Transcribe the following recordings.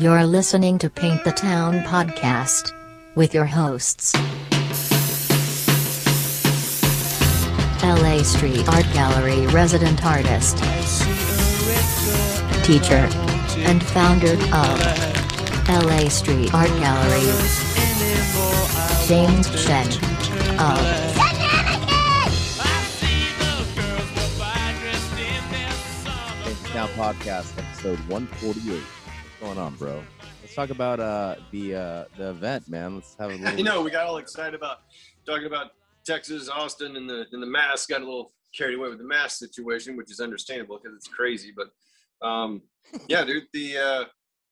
You're listening to Paint the Town podcast with your hosts. LA Street Art Gallery resident artist, teacher, and founder of LA Street Art Gallery, James Shen of Paint the Town podcast, episode 148. Going on, bro? Let's talk about uh the uh the event, man. Let's have a little. you know, we got all excited about talking about Texas, Austin, and the and the mask. Got a little carried away with the mask situation, which is understandable because it's crazy. But um, yeah, dude, the uh,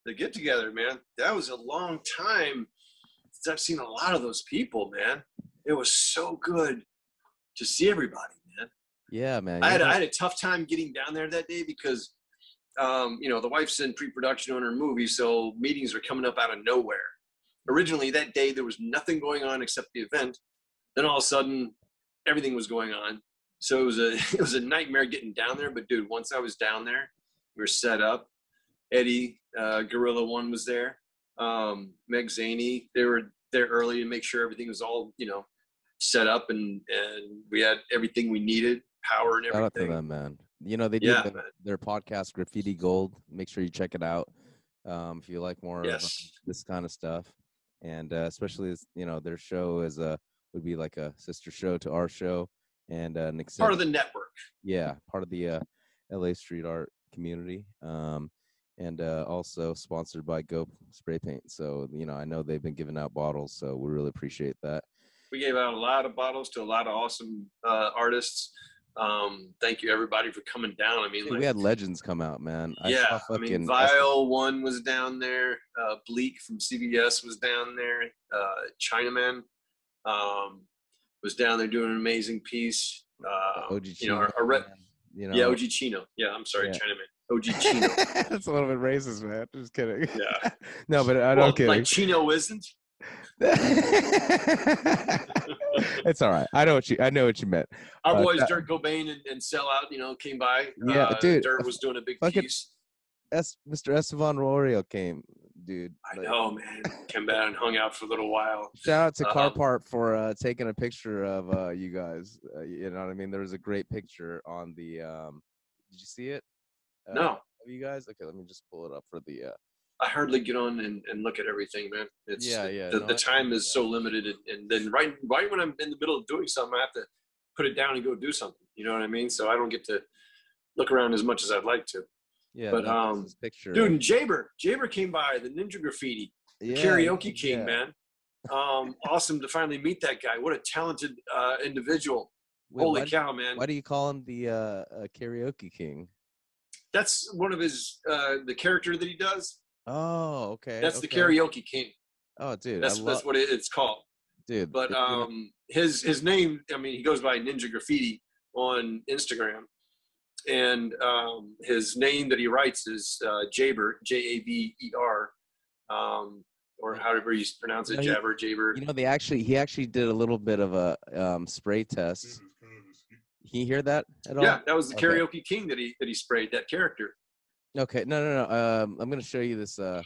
the get together, man, that was a long time since I've seen a lot of those people, man. It was so good to see everybody, man. Yeah, man. I had, I had a tough time getting down there that day because, um, you know, the wife's in pre-production on her movie, so meetings are coming up out of nowhere. Originally, that day there was nothing going on except the event. Then all of a sudden, everything was going on. So it was a it was a nightmare getting down there. But dude, once I was down there, we were set up. Eddie, uh, Gorilla One was there. Um, Meg Zaney, they were there early to make sure everything was all you know set up and and we had everything we needed, power and Shout out to everything. them, man. You know they do Yeah, the- their podcast, Graffiti Gold. Make sure you check it out um, if you like more of uh, this kind of stuff, and uh, especially as you know their show is a would be like a sister show to our show, and uh, an Part of the network. yeah part of the uh, la street art community um, and uh, also sponsored by go spray paint so you know i know they've been giving out bottles so we really appreciate that We gave out a lot of bottles to a lot of awesome uh, artists. Um, thank you everybody for coming down. I mean, Dude, like, we had legends come out man I yeah, I fucking mean, Vile One was down there. Uh, Bleak from CBS was down there. Uh, Chinaman um, was down there doing an amazing piece. Uh, OG you know, Chino, our, our rep, you know yeah, OG Chino. Yeah, I'm sorry, Yeah. Chinaman. OG Chino. that's a little bit racist man just kidding Yeah. no but i don't kidding like Chino isn't. it's all right i know what you i know what you meant Our Uh, boys that- Dirt Cobain and, and Sell Out, you know, came by. Yeah, uh, dude, Dirt was doing a big piece. Es- mr estevan rorio came dude I like- know, man. Came back and hung out for a little while. Shout out to Um, Carpart for uh, taking a picture of uh, you guys. Uh, you know what I mean? There was a great picture on the. Um, did you see it? Uh, No, Of you guys? Okay, let me just pull it up for the. Uh, I hardly get on and, and look at everything, man. It's Yeah, yeah, The, no, the time is yeah. so limited, and, and then right right when I'm in the middle of doing something, I have to put it down and go do something. You know what I mean? So I don't get to look around as much as I'd like to. yeah, But, um, picture. Dude, and Jaber, Jaber came by the Ninja Graffiti yeah, karaoke king, yeah. man. Um, awesome to finally meet that guy. What a talented uh, individual. Wait, Holy cow, man! Why do you call him the uh, uh, karaoke king? That's one of his uh, the character that he does. Oh, okay. That's the karaoke king. Oh, dude, That's I that's what it, it's called. dude. But if um, his his name, I mean, he goes by Ninja Graffiti on Instagram, and um, his name that he writes is uh, Jaber, J A B E R, um, or however you pronounce it, No, he- Jabber, Jaber. you know, they actually he actually did a little bit of a um, spray test. Can you hear that at all? yeah, that was the Okay. karaoke king that he that he sprayed that character. Okay, no, no, no. Um, I'm gonna show you this. Uh,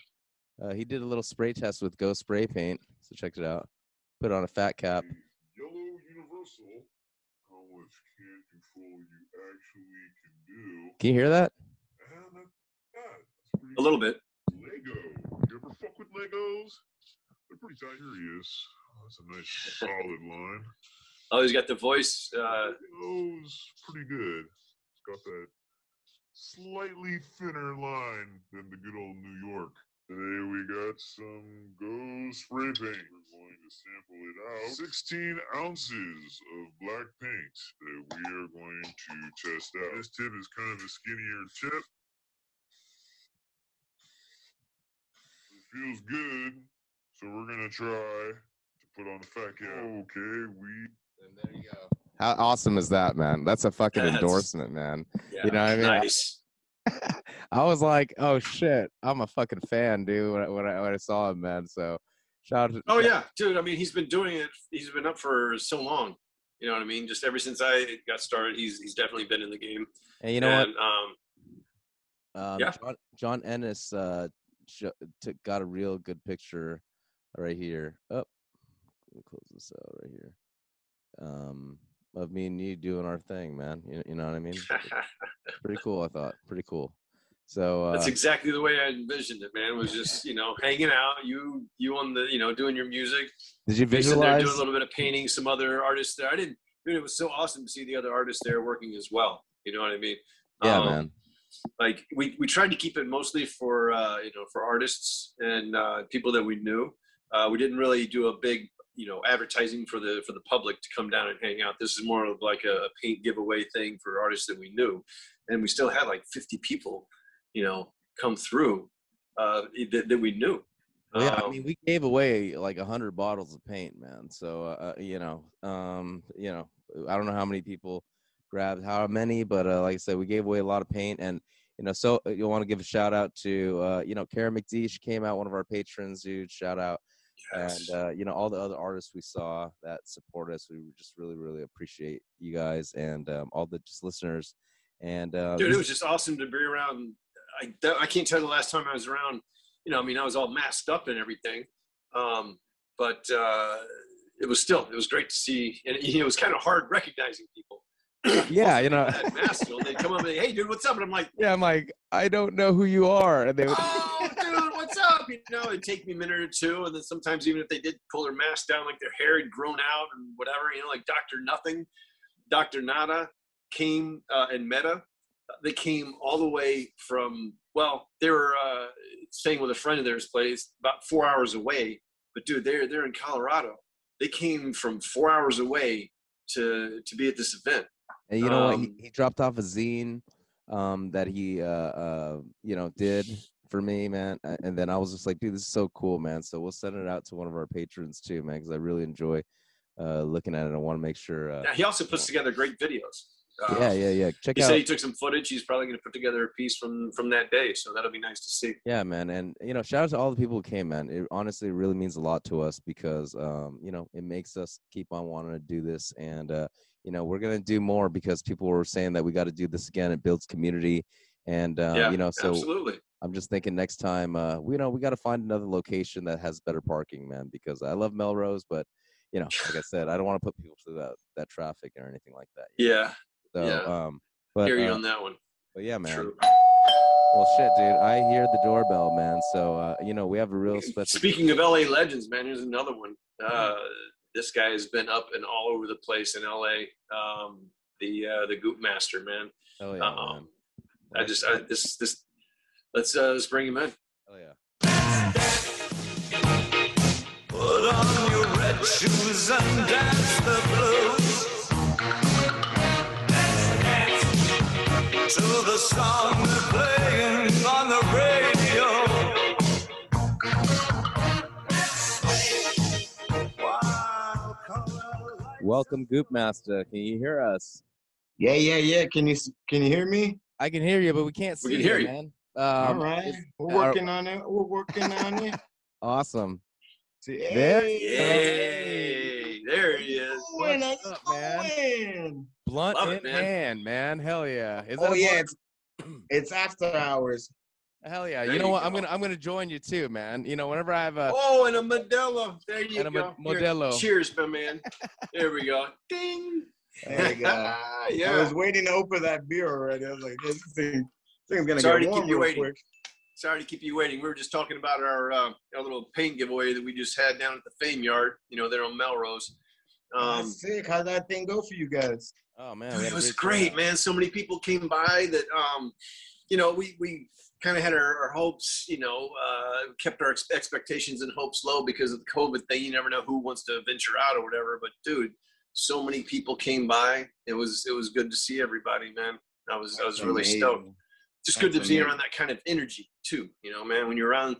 uh, he did a little spray test with Go Spray Paint. So check it out. Put on a fat cap. Yellow Universal. How much can control you actually can do. Can you hear that? And that, yeah, A little bit. Lego. You ever fuck with Legos? They're pretty tight. Here he is. Oh, that's a nice solid line. Oh, he's got the voice. Uh, Legos, pretty good. It's got that slightly thinner line than the good old New York. Today we got some Go Spray Paint. We're going to sample it out. 16 ounces of black paint that we are going to test out. This tip is kind of a skinnier tip. It feels good, so we're gonna try to put on the fat cap. Okay, we And there you go. How awesome is that, man? That's a fucking That's- endorsement, man. yeah, know what I mean? Nice. I was like, oh shit, I'm a fucking fan, dude. When I, when I, when I saw him, man. So shout out. To, Oh yeah, dude. I mean, he's been doing it. He's been up for so long. You know what I mean? Just ever since I got started, he's he's definitely been in the game. And you know and, Um, what? Um, yeah. John, John Ennis uh, sh- took got a real good picture right here. Up, let me close this out right here. Um, of me and you doing our thing, man. You, you know what I mean? Pretty cool. I thought pretty cool. So uh, That's exactly the way I envisioned it, man. It was just you know hanging out, you you on the you know doing your music, did you Jason there visualize? doing a little bit of painting, some other artists there. I didn't. Dude, it was so awesome to see the other artists there working as well. You know what I mean? Yeah, Um, man. Like we we tried to keep it mostly for uh, you know for artists and uh, people that we knew. Uh, we didn't really do a big you know advertising for the for the public to come down and hang out. This is more of like a, paint giveaway thing for artists that we knew, and we still had like 50 people, you know, come through uh, that, that we knew. Well, yeah, I Um, mean, we gave away like a hundred bottles of paint, man. So, uh, you know, um, you know, I don't know how many people grabbed how many, but uh, like I said, we gave away a lot of paint, and you know, so you want to give a shout out to, uh, you know, Karen McD. She came out, one of our patrons, dude. Shout out, yes. and uh, you know, all the other artists we saw that support us. We just really, really appreciate you guys and um, all the just listeners. And uh, dude, it was just awesome to be around. I I can't tell you the last time I was around. You know, I mean, I was all masked up and everything, um, but uh, it was still it was great to see, and it was kind of hard recognizing people. Yeah, you know, Had masks on. They come up and they, hey, dude, what's up? And I'm like, yeah, I'm like, I don't know who you are, and they would. oh, dude, what's up? You know, it'd take me a minute or two, and then sometimes even if they did pull their mask down, like their hair had grown out and whatever, you know, like Doctor Nothing, Doctor Nada came uh, and Meta. They came all the way from well, they were uh, staying with a friend of theirs' place about four hours away. But dude, they're they're in Colorado. They came from four hours away to to be at this event. And you know what? He, Um, he dropped off a zine um, that he, uh, uh, you know, did for me, man. And then I was just like, dude, this is so cool, man. So we'll send it out to one of our patrons too, man, because I really enjoy uh, looking at it. I want to make sure. Uh, Yeah, he also puts together great videos. Uh, yeah, yeah, yeah. Check out. He out. said he took some footage. He's probably going to put together a piece from from that day, so that'll be nice to see. Yeah, man, and you know, shout out to all the people who came, man. It honestly really means a lot to us because, um, you know, it makes us keep on wanting to do this, and uh, you know, we're gonna do more because people were saying that we got to do this again. It builds community, and uh, yeah, you know, so absolutely. I'm just thinking next time, uh, we you know we got to find another location that has better parking, man. Because I love Melrose, but you know, like I said, I don't want to put people through that that traffic or anything like that. Yeah, know? Yeah, So, yeah. um, but hear you uh, on that one. but yeah, man. True. Well, shit, dude. I hear the doorbell, man. So uh, you know, we have a real special. Speaking of LA legends, man, here's another one. Mm-hmm. Uh, this guy has been up and all over the place in LA. Um, the uh, the Goop Master, man. Hell yeah, um, man. I just I, this this let's uh, let's bring him in. Oh yeah. Put on your red shoes and dance the blues. To the song they're playing on the radio. Wild color lights Welcome, Goop Master. Can you hear us? Yeah, yeah, yeah. Can you can you hear me? I can hear you, but we can't see We can hear you. man. All Um, right, is- we're working on it. We're working on it. Awesome. See, There hey, Yay! There he is. going, What's up, man? going. Blunt Love in it, man. hand, man. Hell yeah. Is that Oh a yeah, it's it's after hours. Hell yeah. There You know you what? I'm gonna I'm gonna join you too, man. You know, whenever I have a Oh, and a Modelo. There you And a go. Here, Modelo. cheers, my man. There we go. Ding. There you go. yeah. I was waiting to open that beer already. I was like, this thing, this thing's gonna Sorry to get keep warm you real waiting. quick. Sorry to keep you waiting. We were just talking about our uh, our little paint giveaway that we just had down at the Fame Yard. You know, there on Melrose. Um, That's sick. How'd that thing go for you guys? oh man, Dude, it was great great, turnout. man. So many people came by that, um, you know, we we kind of had our, our hopes, you know, uh, kept our ex- expectations and hopes low because of the COVID thing. You never know who wants to venture out or whatever. But dude, so many people came by. It was it was good to see everybody, man. I was I was That's really stoked. Amazing. Just good to be amazing. around that kind of energy too. You know, man, when you're around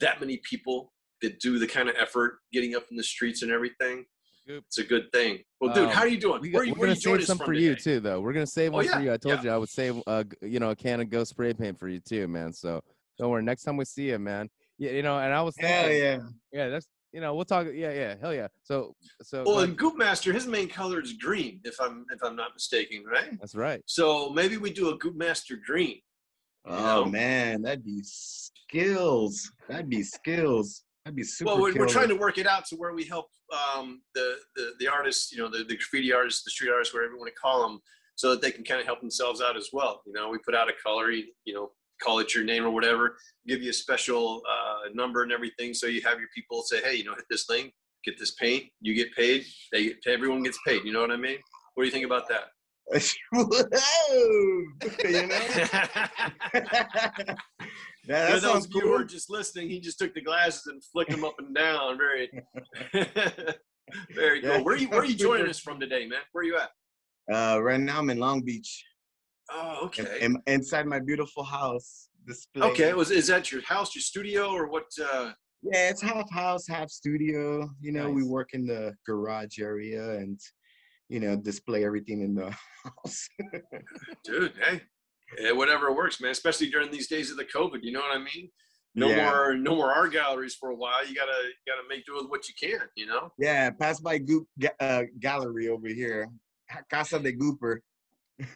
that many people that do the kind of effort, getting up in the streets and everything. Goop. It's a good thing. Well, dude, Um, how are you doing? We where got, you, we're where gonna save some from for you too, though. We're gonna save Oh, one for you. I told yeah. you I would save, uh, you know, a can of Go spray paint for you too, man. So don't worry. Next time we see you, man. Yeah, you know, and I was Hell yeah. yeah, that's you know, we'll talk. Yeah, yeah, hell yeah. So, so Well, go and ahead. Goop Master, his main color is green, if I'm if I'm not mistaken, right? that's right. So maybe we do a Goop Master green. Oh know? man, that'd be skills. That'd be skills. That'd be super. well, we're, we're trying to work it out to where we help um, the, the the artists, you know, the, the graffiti artists, the street artists, whatever you want to call them, so that they can kind of help themselves out as well. You know, we put out a color, you, you know, call it your name or whatever, give you a special uh, number and everything, so you have your people say, hey, you know, hit this thing, get this paint, you get paid, they get, everyone gets paid. You know what I mean? What do you think about that? Whoa! you know? For that those sounds of you cool. just listening, he just took the glasses and flicked them up and down. Very, very cool. Where are you? Where are you joining us from today, man? Where are you at? Uh, right now I'm in Long Beach, Oh, okay. in- inside my beautiful house. Display. Okay. Was is that your house, your studio, or what? Uh, Yeah, it's half house, half studio. You know, we work in the garage area and you know display everything in the house. dude, hey, yeah, whatever works, man. Especially during these days of the COVID. You know what I mean? No Yeah. more, no more art galleries for a while. You gotta, you gotta make do with what you can. You know? yeah, pass by Goop ga- uh, Gallery over here, Casa de Gooper.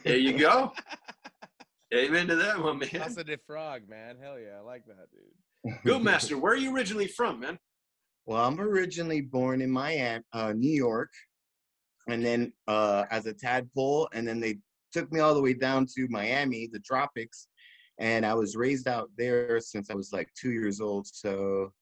There you go. Amen to that one, man. Casa de Frog, man. Hell yeah, I like that, dude. Goop master. Where are you originally from, man? Well, I'm originally born in Miami, uh, New York, and then uh, as a tadpole, and then they took me all the way down to Miami, the tropics, and I was raised out there since I was like two years old. So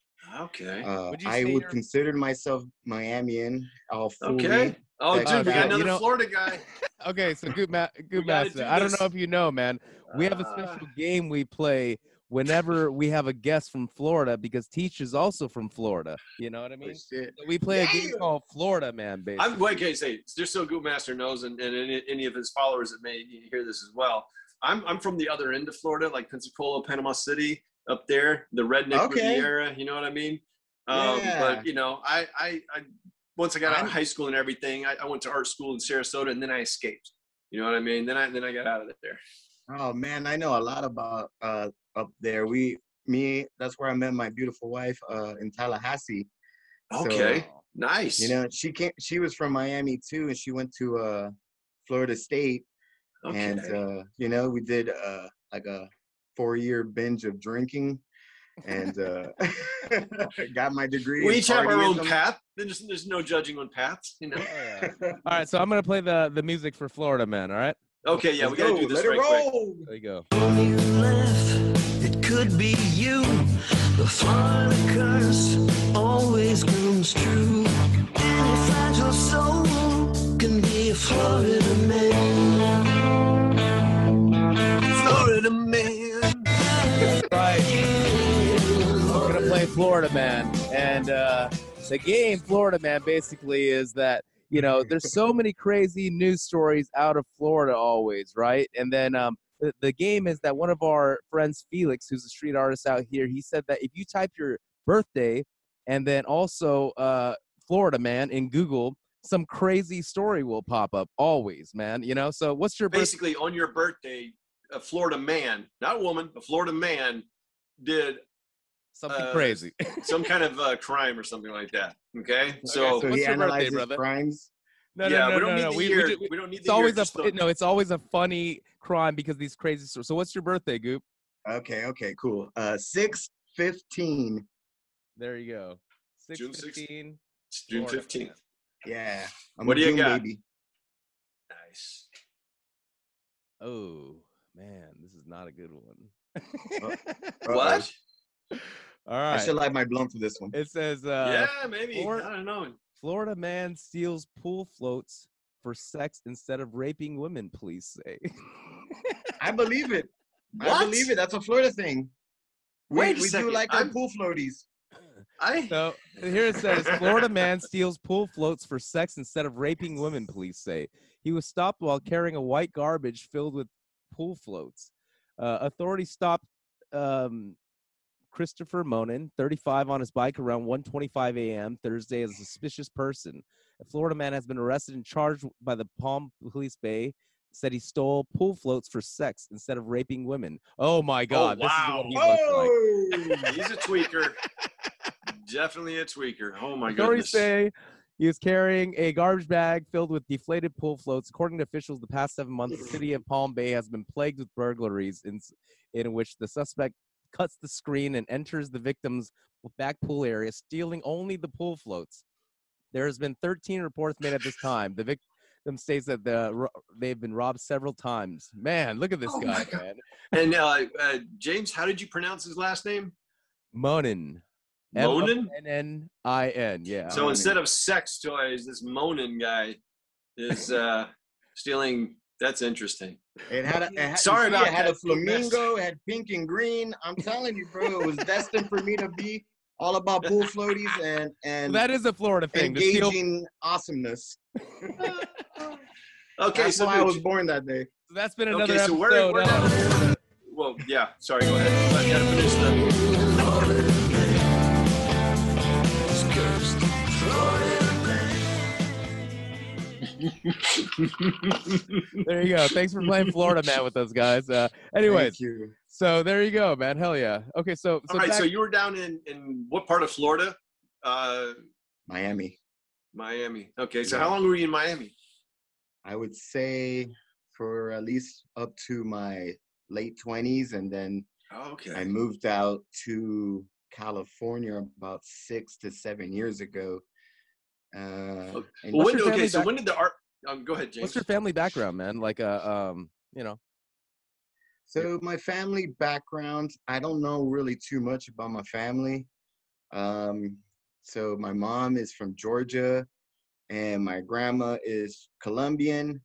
Okay. uh, I would you're- consider myself Miamian, all fully. Okay. Oh, Like, dude, we uh, got you another know- Florida guy. Okay, so good, ma- Goop master. do I don't know if you know, man. We have a Ah. special game we play whenever we have a guest from Florida because Teach is also from Florida. You know what I mean? So we play a game called Florida Man, basically. I'm wait, can I say just so Master knows, and, and any, any of his followers that may hear this as well. I'm I'm from the other end of Florida, like Pensacola, Panama City, up there, the redneck Okay. Riviera. You know what I mean? Um, Yeah. But you know, I I, I once I got out of high school and everything, I, I went to art school in Sarasota, and then I escaped. You know what I mean? Then I then I got out of there. Oh man, I know a lot about uh, up there. We, me, that's where I met my beautiful wife uh, in Tallahassee. So, Okay, nice. you know, she came. She was from Miami too, and she went to uh, Florida State. okay. And uh, you know, we did uh, like a four-year binge of drinking, and uh, got my degree. we in each have our own path. There's there's no judging on paths. You know. Yeah. All right, so I'm gonna play the the music for Florida Man. All right, Okay, yeah, Let's we gotta go, do this let right it quick. roll. there you go. Could be you. The Florida curse always comes true. Any fragile soul can be a Florida man. Florida man. Right. We're gonna play Florida Man, and uh, the game Florida Man basically is that you know there's so many crazy news stories out of Florida always, right? And then um, the, the game is that one of our friends, Felix, who's a street artist out here, he said that if you type your birthday and then also uh, Florida Man in Google, some crazy story will pop up always, man. You know. So what's your birthday? basically on your birthday, a Florida man, not a woman, a Florida man did Something uh, crazy. some kind of uh, crime or something like that. Okay, so So What's he your birthday, brother? crimes. No, yeah, no, no, we don't no, need no. the We, year. we, We, ju- don't need it's the always year. a just the- no, it's always a funny crime because these crazy stories. So what's your birthday, Goop? Okay, okay, cool. Uh, six fifteen. There you go. Six June 16th. fifteen. it's June fifteenth. Yeah. I'm What do you June got? baby. Nice. Oh man, this is not a good one. Uh-oh. What? All I should light my blunt for this one. It says uh, yeah, maybe. or- I don't know. Florida man steals pool floats for sex instead of raping women. Police say. I believe it. I believe it. That's a Florida thing. We, Wait we do like our I'm- pool floaties. I So here it says Florida man steals pool floats for sex instead of raping women, police say. He was stopped while carrying a white garbage filled with pool floats. Uh, authorities stopped um, Christopher Monin, 35, on his bike around 1:25 a.m. Thursday as a suspicious person. A Florida man has been arrested and charged by the Palm Police Bay. Said he stole pool floats for sex instead of raping women. Oh my oh, God! This is what he looks like. Oh, he's a tweaker. Definitely a tweaker. Oh my Authorities goodness. say He was carrying a garbage bag filled with deflated pool floats. According to officials, the past seven months, the city of Palm Bay has been plagued with burglaries in, in which the suspect cuts the screen and enters the victim's back pool area, stealing only the pool floats. There has been 13 reports made at this time. The victim states that the, they've been robbed several times. Man, look at this Oh guy, man. And uh, uh, James, how did you pronounce his last name? Monin. Monin? M-O-N-N-I-N. Yeah. So instead of sex toys, this Monin guy is uh, stealing. That's interesting. It had a, it had, Sorry you see, about it had that, a flamingo, it had pink and green. I'm telling you, bro, it was destined for me to be all about pool floaties and and that is a Florida thing. to steal- engaging awesomeness. Okay, That's so why I was born that day. So that's been another okay, so we're, we're of- well, yeah. Sorry, go ahead. There you go. Thanks for playing Florida man with us guys. Uh, anyways, Thank you. so there you go, man. Hell yeah. Okay, so so All right, back- so you were down in in what part of Florida? Uh, Miami. Miami. Okay, so how long were you in Miami? I would say for at least up to my late 20s and then Oh, okay. I moved out to California about 6 to 7 years ago. Uh, Well, when, okay, family so when did the art? Um, go ahead, James. what's your family background, man? Like uh um, you know. So my family background, I don't know really too much about my family. Um, so my mom is from Georgia, and my grandma is Colombian,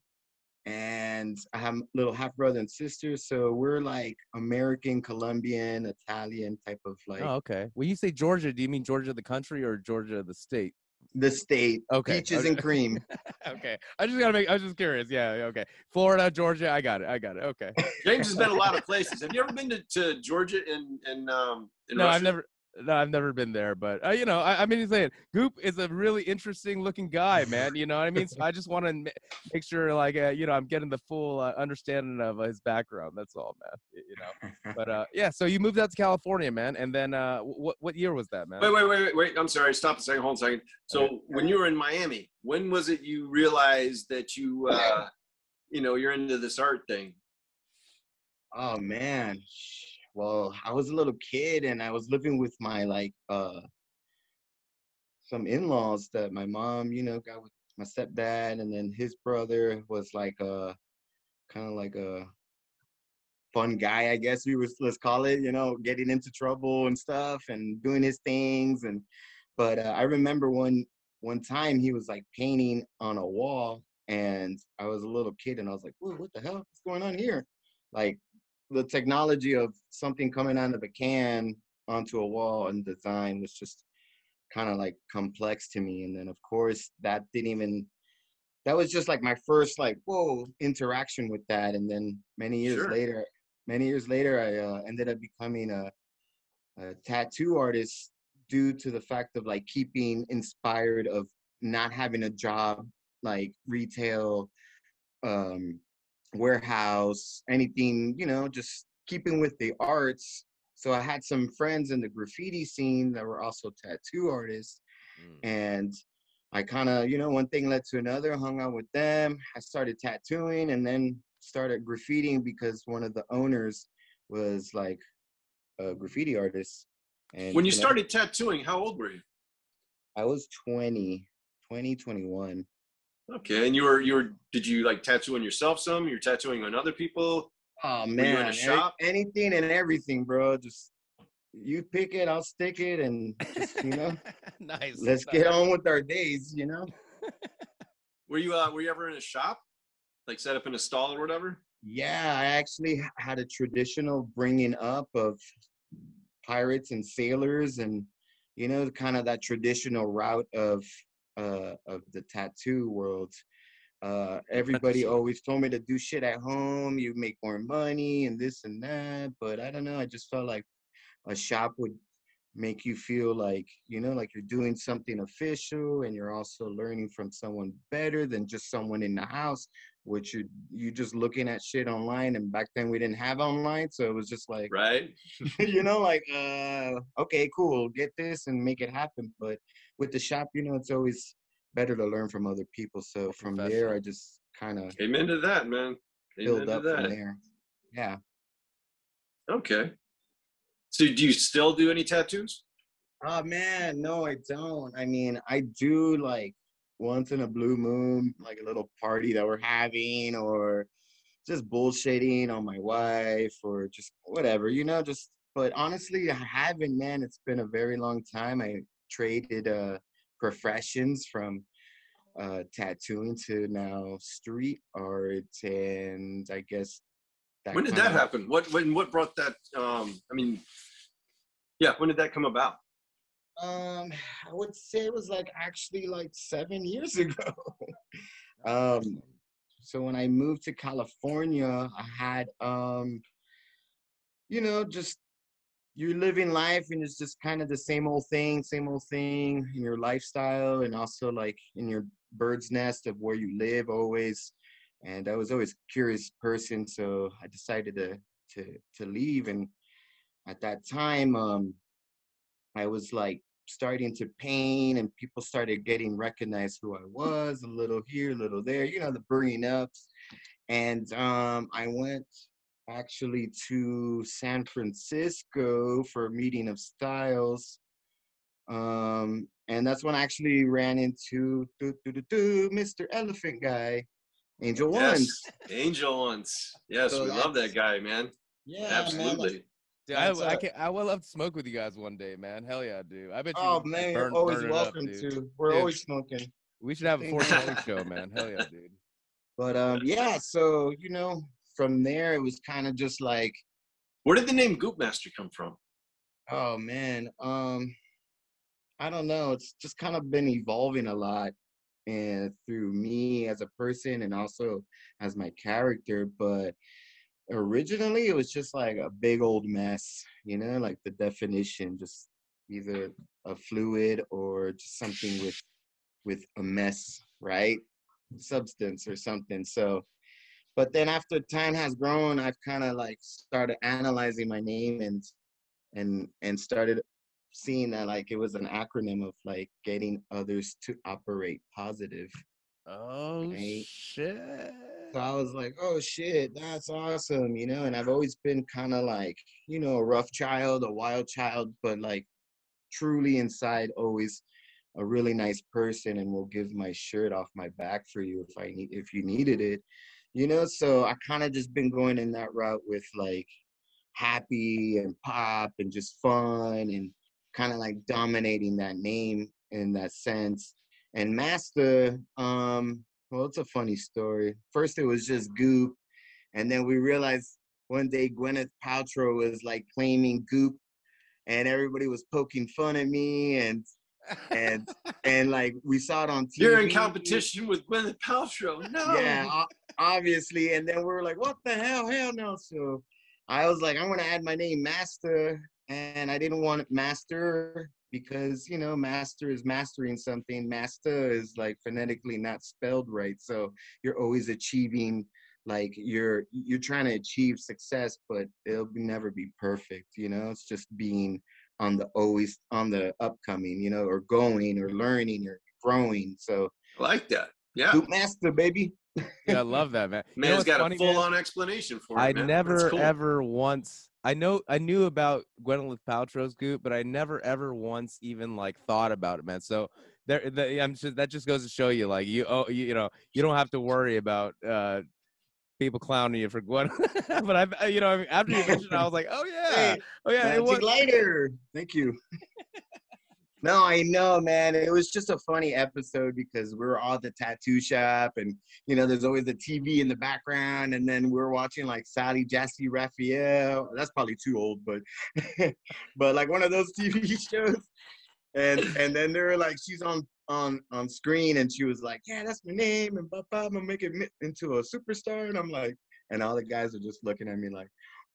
and I have little half brother and sister. So we're like American, Colombian, Italian type of like oh, okay. When you say Georgia, do you mean Georgia the country or Georgia the state? The state, Okay, peaches okay. and cream. okay. I just gotta make. I was just curious. Yeah. yeah, Okay. Florida, Georgia. I got it. I got it. Okay. James has been a lot of places. Have you ever been to, to Georgia and and um? In no, Russia? I've never. No, I've never been there, but uh, you know, I, I mean, he's saying Goop is a really interesting looking guy, man. You know what I mean? So I just want to make sure, like, uh, you know, I'm getting the full uh, understanding of uh, his background. That's all, man. You know, but uh, yeah. So you moved out to California, man, and then uh, what what year was that, man? Wait, wait, wait, wait, wait. I'm sorry. Stop a second. Hold on a second. So when you were in Miami, when was it you realized that you, uh, you know, you're into this art thing? Oh man. Well, I was a little kid and I was living with my like uh some in-laws that my mom, you know, got with my stepdad and then his brother was like a kind of like a fun guy, I guess we was let's call it, you know, getting into trouble and stuff and doing his things and but uh, I remember one one time he was like painting on a wall and I was a little kid and I was like, what the hell? is going on here? Like the technology of something coming out of a can onto a wall and design was just kind of like complex to me. And then of course that didn't even that was just like my first like whoa interaction with that. And then many years Sure. later, many years later, I uh, ended up becoming a, a tattoo artist due to the fact of like keeping inspired of not having a job like retail um warehouse anything you know just keeping with the arts so i had some friends in the graffiti scene that were also tattoo artists Mm. and i kind of you know one thing led to another hung out with them i started tattooing and then started graffitiing because one of the owners was like a graffiti artist and When you know, started tattooing, how old were you? i was 20 20 21 Okay, and you were you were did you like tattoo on yourself some? You're tattooing on other people. oh you in man a every- shop? anything and everything bro just you pick it i'll stick it and just you know nice. let's get on with our days you know Were you uh were you ever in a shop? Like set up in a stall or whatever? Yeah, I actually had a traditional bringing up of pirates and sailors, and you know, kind of that traditional route of uh, of the tattoo world. Uh, everybody always told me to do shit at home. You make more money and this and that, but I don't know. I just felt like a shop would make you feel like you know like you're doing something official and you're also learning from someone better than just someone in the house which you you just looking at shit online and back then we didn't have online so it was just like Right? you know like uh okay cool get this and make it happen but with the shop you know it's always better to learn from other people. So from there, I just kind of came into that, man. Build to up from there. Yeah. Okay. So do you still do any tattoos? Oh man, no, I don't. I mean, I do like once in a blue moon, like a little party that we're having, or just bullshitting on my wife, or just whatever, you know. Just, but honestly, I haven't, man. It's been a very long time. I traded uh professions from uh tattooing to now street art, and I guess. when did that happen? What when what brought that? Um, I mean, yeah, when did that come about? Um, I would say it was like actually like seven years ago. um, so when I moved to California, I had um, you know, just you're living life and it's just kind of the same old thing, same old thing in your lifestyle and also like in your bird's nest of where you live always. And I was always a curious person, so I decided to to to leave. And at that time, um, I was like starting to paint and people started getting recognized who I was a little here, a little there, you know, the bringing ups. And um, I went actually to San Francisco for a meeting of styles. Um, and that's when I actually ran into doo, doo, doo, Mr. Elephant Guy, Angel Ones. Yes, Angel Ones. Yes, So we love that guy, man. Yeah, man, Absolutely. Dude, I, That's, I can I would love to smoke with you guys one day, man. Hell yeah, dude. I bet you. Oh man, burn- you're always burn it up, welcome to. We're Dude. always smoking. We should have a four 420 show, man. Hell yeah, dude. But um, yeah. So you know, from there it was kind of just like, Where did the name Goop Master come from? oh man, um, I don't know. It's just kind of been evolving a lot, and through me as a person and also as my character. But originally it was just like a big old mess, you know, like the definition, just either a fluid or just something with with a mess, right? Substance or something. So but then after time has grown, I've kind of like started analyzing my name and and and started seeing that like it was an acronym of like getting others to operate positive. Oh Right. shit. So I was like, oh shit, that's awesome, you know. And I've always been kind of like, you know, a rough child, a wild child, but like truly inside, always a really nice person, and will give my shirt off my back for you if I need, if you needed it, you know. So I kind of just been going in that route with like happy and pop and just fun and kind of like dominating that name in that sense. And Master, um, well, it's a funny story. First, it was just Goop, and then we realized one day Gwyneth Paltrow was like claiming Goop, and everybody was poking fun at me, and and and like we saw it on TV. You're in competition with Gwyneth Paltrow. No. Yeah, obviously. And then we were like, what the hell? Hell no. So I was like, I'm gonna add my name Master. And I didn't want Master because you know, master is mastering something. Master is like phonetically not spelled right. So you're always achieving like you're you're trying to achieve success, but it'll never be perfect, you know. It's just being on the always on the upcoming, you know, or going or learning or growing. So I like that. Yeah. Goop Master, baby. Yeah, I love that, man. You know Man's what's got funny, a man? full on explanation for it. I man. Never cool. ever once. I know I knew about Gwyneth Paltrow's goop, but I never ever once even like thought about it, man. So there, the, I'm just, that just goes to show you, like you, oh, you, you know, you don't have to worry about uh people clowning you for Gwyneth. but I, I- you know, after you mentioned, it, I was like, oh yeah, Hey, oh yeah, it was. lighter. Thank you. No, I know, man. It was just a funny episode because we were all at the tattoo shop, and you know, there's always the TV in the background, and then we are watching like Sally Jessy Raphael. That's probably too old, but but like one of those TV shows. And and then they were like, she's on on on screen, and she was like, yeah, that's my name, and blah, blah, I'm gonna make it into a superstar, and I'm like, and all the guys are just looking at me like,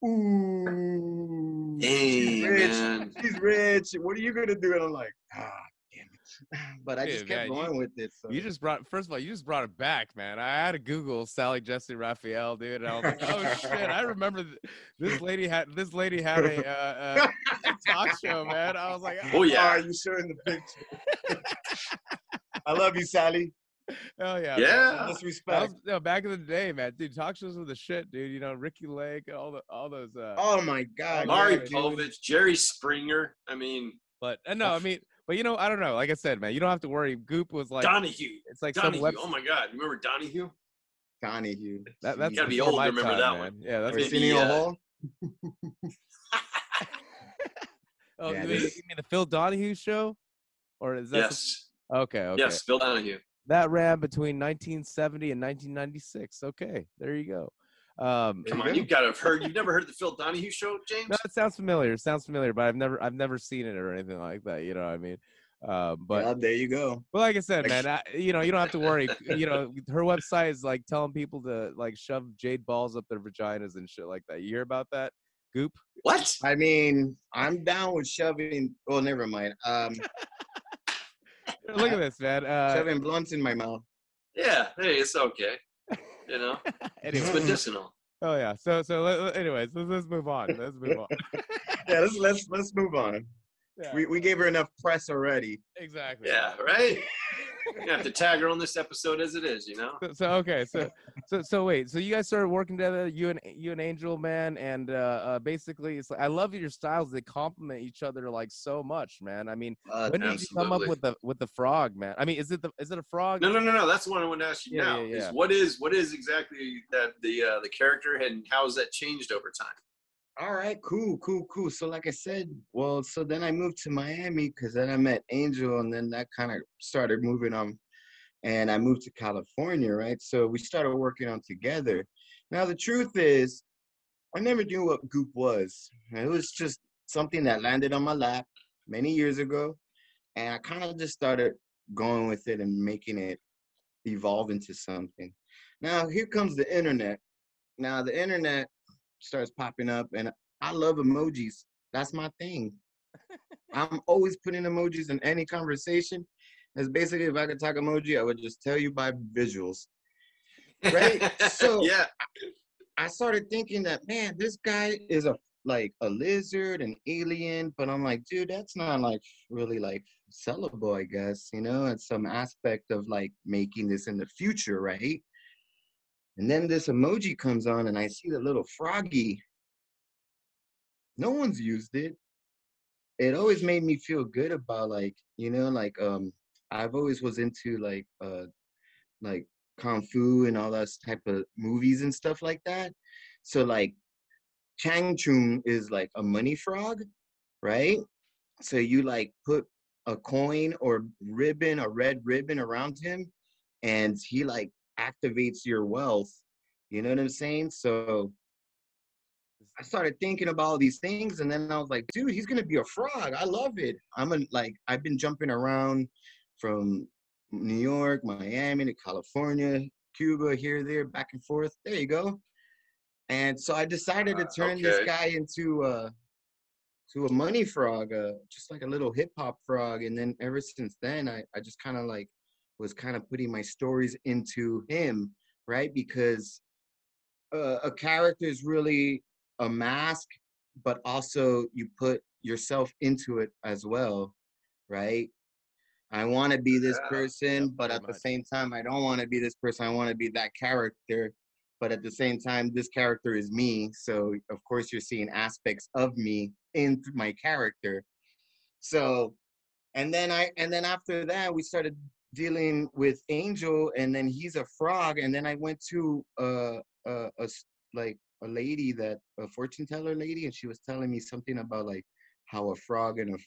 ooh, she's rich, man. she's rich. What are you gonna do? And I'm like, ah, damn it. But I just kept man, you- going with it. So. You just brought first of all, you just brought it back, man. I had to Google Sally Jessy Raphael, dude, and I was like, oh shit, I remember th- this lady had this lady had a, uh, uh, talk show, man. I was like, Oh, yeah. Are you showing the picture? I love you, Sally. Hell yeah. Yeah. That Disrespect. was, no, back in the day, man, dude. Talk shows were the shit, dude. You know, Ricki Lake, all the all those. Uh, Oh my God. Maury yeah, dude. Povich, Jerry Springer. I mean, but uh, no, I mean, but you know, I don't know. Like I said, man, you don't have to worry. Goop was like, Donahue. it's like some Donahue. web. Oh my God. Remember Donahue? Donahue. That, that's You gotta be old to remember time, that man. one. Yeah, that's. Maybe, Arsenio uh, Hall. oh, Yeah, you, mean, you mean the Phil Donahue show, or is that? yes. Okay. Okay. Yes, Phil Donahue. That ran between 1970 and 1996. Okay, there you go. Um, Come you on, go. you gotta have heard. You've never heard the Phil Donahue show, James? no, it sounds familiar. It sounds familiar, but I've never, I've never seen it or anything like that. You know what I mean? Um, but yeah, there you go. Well, like I said, man, I, you know, you don't have to worry. You know, her website is like telling people to like shove jade balls up their vaginas and shit like that. You hear about that? Goop. What? I mean, I'm down with shoving. Well, never mind. Um, Look at this, man. Uh, shoving blunts in my mouth. Yeah. Hey, it's okay. You know, it's medicinal. oh yeah. So, so, let- let- anyways, let's, let's move on. Let's move on. Yeah, let's let's let's move on. Yeah, We we gave her enough press already. exactly. Yeah, right. You have to tag her on this episode as it is. You know. So, so okay, so so so wait, so you guys started working together, you and you and Angel, man, and uh, uh basically, it's like I love your styles. They complement each other like so much, man. I mean, Uh, when did you come up with the with the frog, man? I mean, is it the is it a frog? No, no, no, no. That's the one I want to ask you Yeah, now. yeah, yeah. Is what is what is exactly that the uh, the character and how has that changed over time? All right, cool, cool, cool. So like I said, well, so then I moved to Miami because then I met Angel, and then that kind of started moving on, and I moved to California, right? So we started working on together. Now the truth is, I never knew what Goop was. It was just something that landed on my lap many years ago, and I kind of just started going with it and making it evolve into something. Now here comes the internet. Now the internet starts popping up, and I love emojis. That's my thing. I'm always putting emojis in any conversation. It's basically if I could talk emoji, I would just tell you by visuals. Right? So- yeah, I started thinking that man, this guy is a like a lizard, an alien, but I'm like, dude, that's not like really like sellable, I guess. You know, it's some aspect of like making this in the future, right? And then this emoji comes on, and I see the little froggy. No one's used it. It always made me feel good about like, you know, like um I've always was into like uh like kung fu and all that type of movies and stuff like that. So like Chang Chung is like a money frog, right? So you like put a coin or ribbon, a red ribbon around him, and he like activates your wealth. You know what I'm saying? So I started thinking about all these things, and then I was like, dude, he's gonna be a frog. I love it. I'm a, like, I've been jumping around from New York, Miami to California, Cuba, here, there, back and forth. There you go. And so I decided to Uh, turn this guy into uh to a money frog, uh, just like a little hip hop frog. And then ever since then, I, I just kind of like was kind of putting my stories into him, right? Because uh, a character is really a mask, but also you put yourself into it as well, right? I want to be this person, yep, but at the same time, I don't want to be this person. I want to be that character. But at the same time, this character is me. So, of course, you're seeing aspects of me in my character. So, and then I, and then after that, we started dealing with Angel, and then he's a frog. And then I went to uh, a s- like a lady that a fortune teller lady, and she was telling me something about like how a frog and a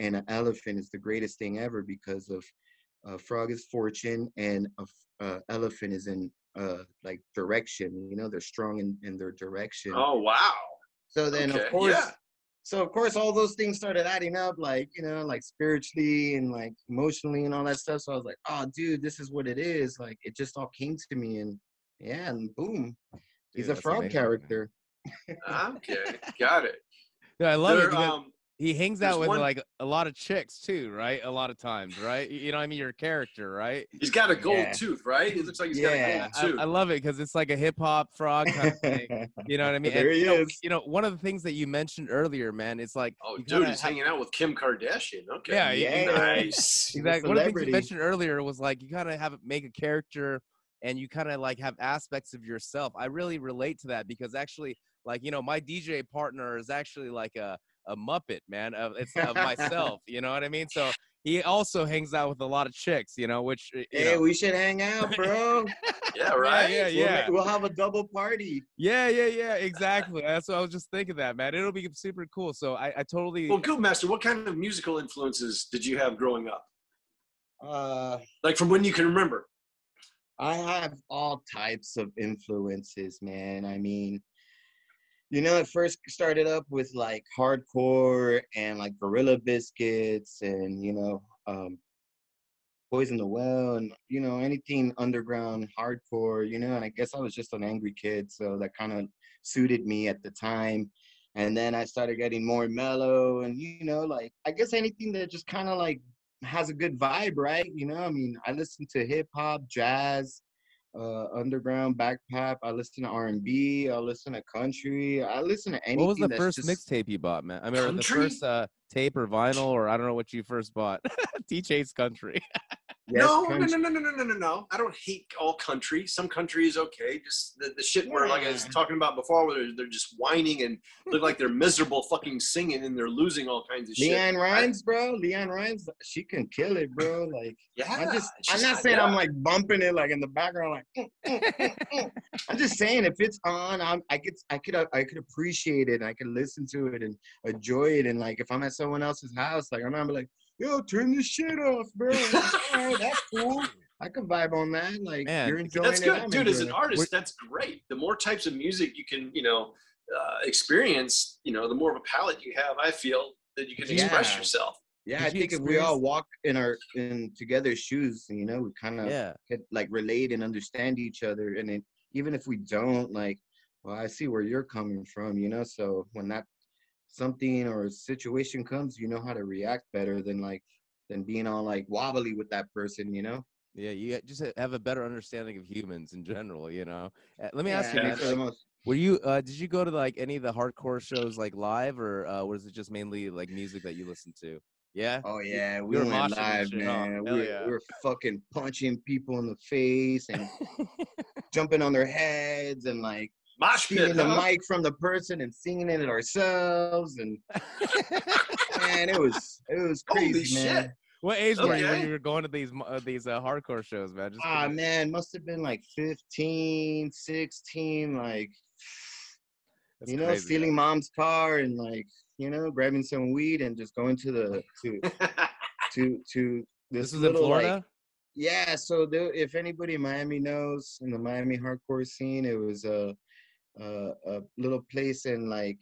and an elephant is the greatest thing ever because of a frog is fortune and a, uh, elephant is in uh like direction. You know, they're strong in, in their direction. Oh wow. So then, Okay, of course, yeah. So of course, all those things started adding up, like you know, like spiritually and like emotionally and all that stuff. So I was like, oh, dude, this is what it is. Like it just all came to me, and yeah, and boom, he's Dude, a that's frog amazing, character. Okay, got it. Yeah, I love There, it. because- um, he hangs There's out with one- like a lot of chicks too, right? A lot of times, right? You know, what I mean, your character, right? He's got a gold Yeah. tooth, right? It looks like he's Yeah. got a gold tooth. I tooth. love it because it's like a hip hop frog kind of thing. You know what I mean? There And, he you know, is. you know, one of the things that you mentioned earlier, man, it's like oh, dude, kinda he's have- hanging out with Kim Kardashian. Okay. Yeah, Yeah. Nice. Exactly. One of the things you mentioned earlier was like you kind of have make a character and you kind of like have aspects of yourself. I really relate to that because actually, like you know, my DJ partner is actually like a a Muppet, man. Of it's of myself. You know what I mean? So he also hangs out with a lot of chicks. You know, which you Hey, know, we should hang out, bro. Yeah, right. yeah, We'll, yeah. we'll have a double party. yeah, yeah, yeah, exactly. That's what I was just thinking. That man, it'll be super cool. So I, I totally. Well, Goop Master, what kind of musical influences did you have growing up? Uh, Like from when you can remember? I have all types of influences, man. I mean, you know, it first started up with like hardcore and like Gorilla Biscuits and, you know, um, Poison the Well and, you know, anything underground hardcore, you know, and I guess I was just an angry kid. So that kind of suited me at the time. And then I started getting more mellow and, you know, like, I guess anything that just kind of like has a good vibe, right? You know, I mean, I listen to hip hop, jazz, uh, underground, backpack. I listen to R and B. I listen to country. I listen to anything. what was the first just, mixtape you bought, man? I mean, the first uh, tape or vinyl, or I don't know what you first bought. T Chase Country. No, no, no, no, no, no, no, no, no. I don't hate all country. Some country is okay. Just the, the shit where, like I was talking about before, where they're, they're just whining and look like they're miserable fucking singing and they're losing all kinds of shit. LeAnn Rimes, bro. LeAnn Rimes, she can kill it, bro. Like, Yeah. I just, I'm not saying yeah. I'm like bumping it like in the background, like. mm, mm, mm. I'm just saying if it's on, I'm, I could, I could, I could appreciate it. I could listen to it and enjoy it. And like, if I'm at someone else's house, like I'm not like, yo, turn this shit off, bro. I'm All right, that's cool. I can vibe on that. Like, Man, you're enjoying That's it. good, I'm dude. As enjoying an it. artist, that's great. The more types of music you can, you know, uh, experience, you know, the more of a palette you have. I feel that you can express yourself. Yeah, Did I you think if we all walk in our in together shoes, you know, we kind of yeah. could like relate and understand each other. And then even if we don't, like, well, I see where you're coming from, you know. So when that something or a situation comes, you know how to react better than like than being all like wobbly with that person, you know. Yeah, you just have a better understanding of humans in general, you know. Uh, let me ask Yeah, you, I man, for the like, most- were you uh did you go to like any of the hardcore shows like live or uh was it just mainly like music that you listened to? Yeah? Oh yeah, we were went live, man. Hell We were, yeah. we were fucking punching people in the face and jumping on their heads and like Mosh pit, stealing the mic from the person and singing it ourselves and man, it was it was Holy crazy, man. shit. what age were you when you were going to these uh, these uh, hardcore shows, man? Just Ah curious. man, must have been like 15, 16, like That's you know, crazy, stealing man. mom's car and like, you know, grabbing some weed and just going to the to to to this, This was in little like Florida? yeah so there, if anybody in miami knows in the miami hardcore scene it was a a, a little place in like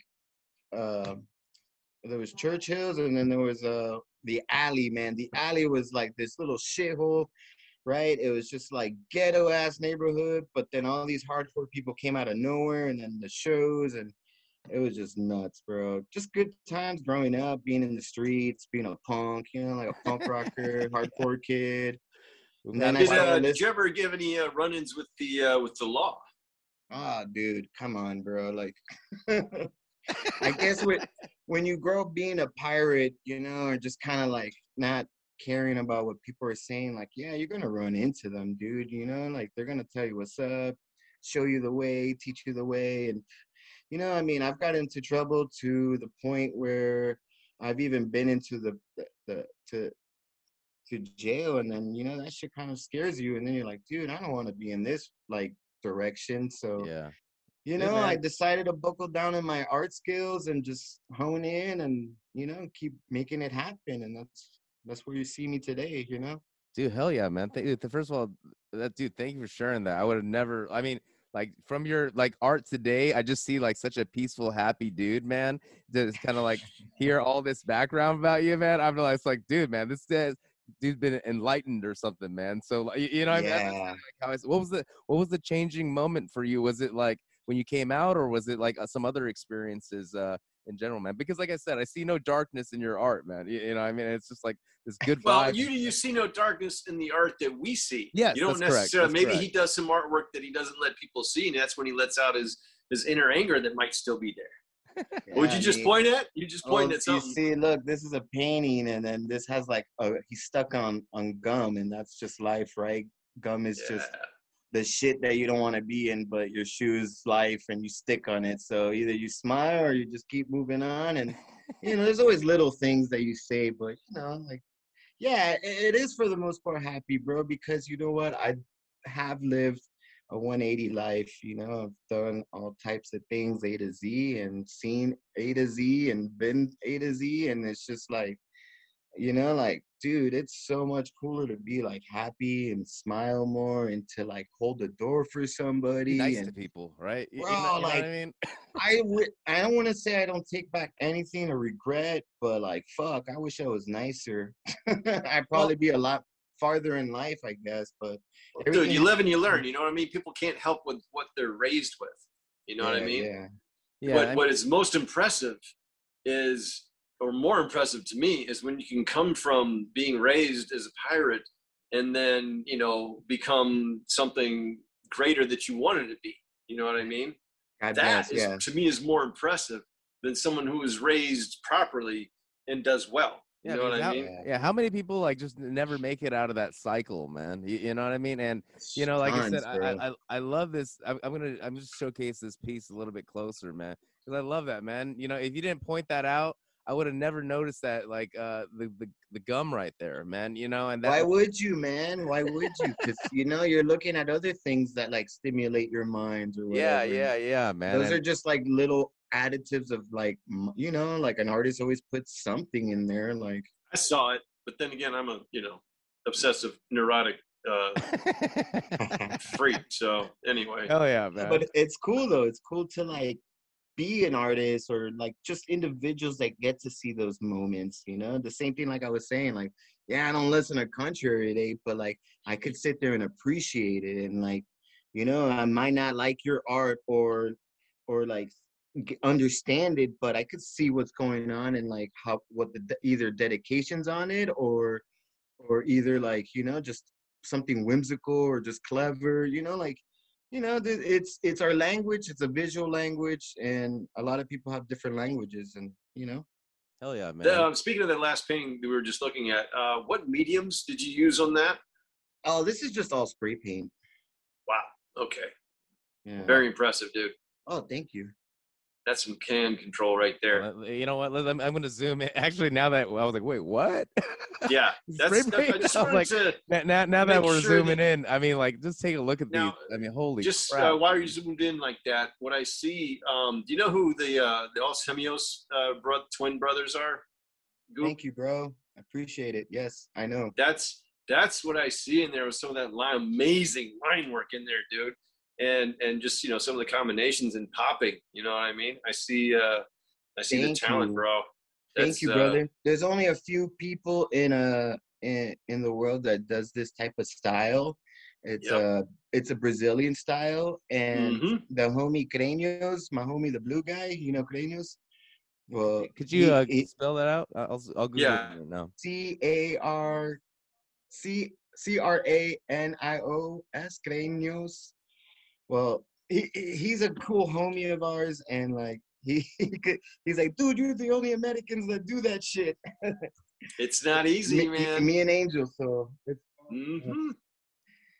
uh there was churchill's and then there was uh the alley man. The alley was like this little shithole right? It was just like ghetto ass neighborhood but then all these hardcore people came out of nowhere and then the shows and it was just nuts bro. Just good times growing up being in the streets being a punk you know like a punk rocker hardcore kid. And then I Did, started uh, did you ever give any uh, run-ins with the uh, with the law? Ah, dude, come on, bro. Like, I guess with, when you grow up being a pirate, you know, or just kind of like not caring about what people are saying, like, yeah, you're gonna run into them, dude. You know, like they're gonna tell you what's up, show you the way, teach you the way, and you know, I mean, I've got into trouble to the point where I've even been into the the, the to to jail, and then you know that shit kind of scares you, and then you're like, dude, I don't want to be in this like direction, so. Yeah. You know, I decided to buckle down in my art skills and just hone in and you know keep making it happen, and that's that's where you see me today. You know. Dude, hell yeah, man. Thank, dude, first of all, that dude, thank you for sharing that. I would have never. I mean, like from your like art today, I just see like such a peaceful, happy dude, man. Just kind of like hear all this background about you, man. I'm like, dude, man, this guy's dude's been enlightened or something, man. So like, you, know, what I mean? Yeah. like how I s- what was the what was the changing moment for you? Was it like when you came out, or was it like uh, some other experiences? Uh, in general, man. Because like I said, I see no darkness in your art, man. You, you know, I mean, it's just like this good vibe. Well, you you see no darkness in the art that we see. Yeah, you don't that's correct, necessarily. Maybe he does some artwork that he doesn't let people see, and that's when he lets out his his inner anger that might still be there. Would you just point at? You just point Oh, at something. You see, look, this is a painting, and then this has like a, he's stuck on on gum, and that's just life, right? Gum is just the shit that you don't want to be in, but your shoes life, and you stick on it. So either you smile or you just keep moving on, and you know, there's always little things that you say, but you know, like, yeah, it is for the most part happy, bro, because you know what, I have lived a 180 life. You know, I've done all types of things A to Z and seen A to Z and been A to Z, and it's just like, you know, like, dude, it's so much cooler to be like happy and smile more and to like hold the door for somebody. Be nice and to people, right? You- you Bro, know- you know like, I mean, I would, I don't want to say I don't take back anything or regret, but like, fuck, I wish I was nicer. I'd probably be a lot farther in life, I guess, but Dude, you live and you learn. Mm. You know what I mean? People can't help with what they're raised with. You know what I mean? Yeah. yeah. what, I what is most impressive is, or more impressive to me, is when you can come from being raised as a pirate and then, you know, become something greater that you wanted to be. You know what I mean? God That bless, is, yeah. to me, is more impressive than someone who is raised properly and does well. Yeah, you know what because I how, mean? Yeah, how many people like just never make it out of that cycle, man? You, you know what I mean? And you know, like I Tons, said, I, bro. I I I love this. I'm, I'm gonna I'm just showcase this piece a little bit closer, man, because I love that, man. You know, if you didn't point that out, I would have never noticed that, like uh the the, the gum right there, man. You know, and that Why would you, man? Why would you? Because you know you're looking at other things that like stimulate your minds or yeah, yeah, yeah, man. Those and- are just like little additives of like you know, like an artist always puts something in there. Like I saw it, but then again, I'm a, you know, obsessive, neurotic uh, freak. So anyway, oh yeah, man. but it's cool though. It's cool to like be an artist or like just individuals that get to see those moments, you know? The same thing like I was saying, like, yeah, I don't listen to country every day, but like I could sit there and appreciate it and like, you know, I might not like your art or or like g- understand it, but I could see what's going on and like how what the either dedications on it or or either like, you know, just something whimsical or just clever, you know, like you know it's it's our language it's a visual language and a lot of people have different languages and you know Hell yeah, man. the, um, speaking of that last painting that we were just looking at, uh, what mediums did you use on that? oh this is just all spray paint Wow. Okay. yeah Very impressive, dude. oh thank you That's some can control right there. You know what? I'm, I'm gonna zoom in. Actually, now that I was like, wait, what? Yeah. That's, Spray that's I just wanted like, to now, now, now that we're sure zooming that- in, I mean, like, just take a look at Now, these. I mean, holy just crap! uh, while you zoomed in like that, what I see, um, do you know who the uh, the Os uh, bro- twin brothers are? Goop? thank you bro i appreciate it yes i know That's that's what I see in there with some of that line, amazing line work in there, dude. And and just you know some of the combinations and popping. You know what I mean? I see uh I see Thank the talent, you. bro. thank That's, you uh, brother there's only a few people in a in, in the world that does this type of style it's Yep. a it's a brazilian style and mhm. the homie Cranios, my homie the blue guy you know Cranios? well Could you he- uh, he- spell that out? I'll I'll I'll Google Yeah. it right now. C A R C C R A N I O S Cranios. Well, he he- he's a cool homie of ours, and like he, he could, he's like, dude, you're the only Americans that do that shit. It's not easy, me, man. me and Angel, so it's, hmm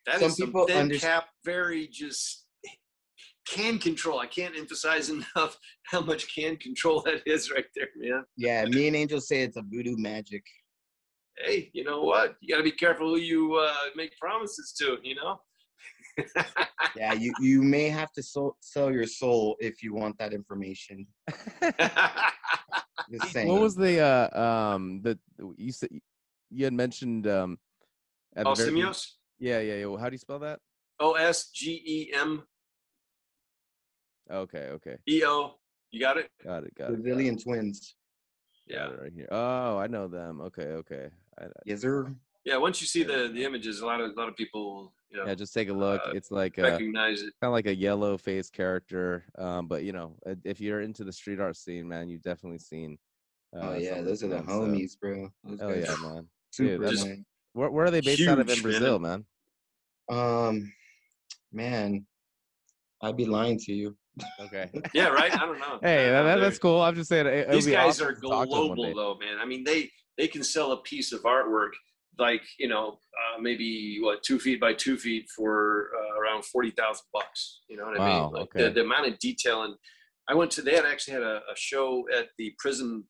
That Some people thin underst- cap, very just can control. I can't emphasize enough how much can control that is right there, man. yeah. Me and Angel say it's a voodoo magic. Hey, you know what? You got to be careful who you uh, make promises to. You know. Yeah, you you may have to soul, sell your soul if you want that information. Just saying. what was the uh um the you said you had mentioned um at the very be- Yeah, yeah, yeah. Well, How do you spell that? O S G E M Okay, okay. E O. You got it? Got it, got it. got. Brazilian twins? Got Yeah. it right here. Oh, I know them. Okay, okay. I, I- Yes, sir. Yeah. Once you see the the images, a lot of a lot of people you know, Yeah, just take a look. uh, it's like recognize it. kind of like a yellow face character. Um, but you know, if you're into the street art scene, man, you've definitely seen. Uh, oh yeah, those are the them, so- homies, bro. Those Hell guys yeah, man. That's- man. Where, where are they based out of in Huge, man. Brazil, man? Um, man, I'd be lying to you. Okay. Yeah, right. I don't know. hey, that, that- that's cool. I'm just saying. It, these guys awesome are to talk to them one global though man i mean they they can sell a piece of artwork like you know uh, maybe what two feet by two feet for uh, around 40000 bucks you know what i mean like okay. the, the amount of detail and i went to they had actually had a, a show at the prism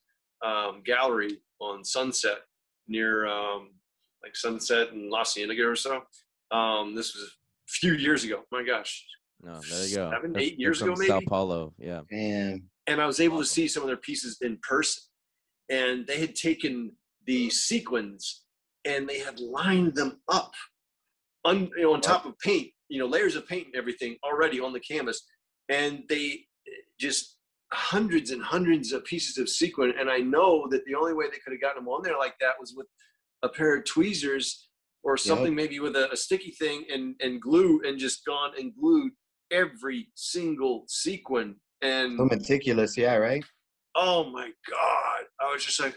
um, gallery on sunset near um, like sunset and la cienega or so um, this was a few years ago my gosh No, there you go. Seven, They're- eight they're years from ago, Sao? Paulo. Yeah. And and I was able to see some of their pieces in person. And they had taken the sequins and they had lined them up on, you know, on top of paint, you know, layers of paint and everything already on the canvas. And they just hundreds and hundreds of pieces of sequin. And I know that the only way they could have gotten them on there like that was with a pair of tweezers or something, maybe with a, a sticky thing and, and glue and just gone and glued every single sequin. And so meticulous, yeah, right? oh my god i was just like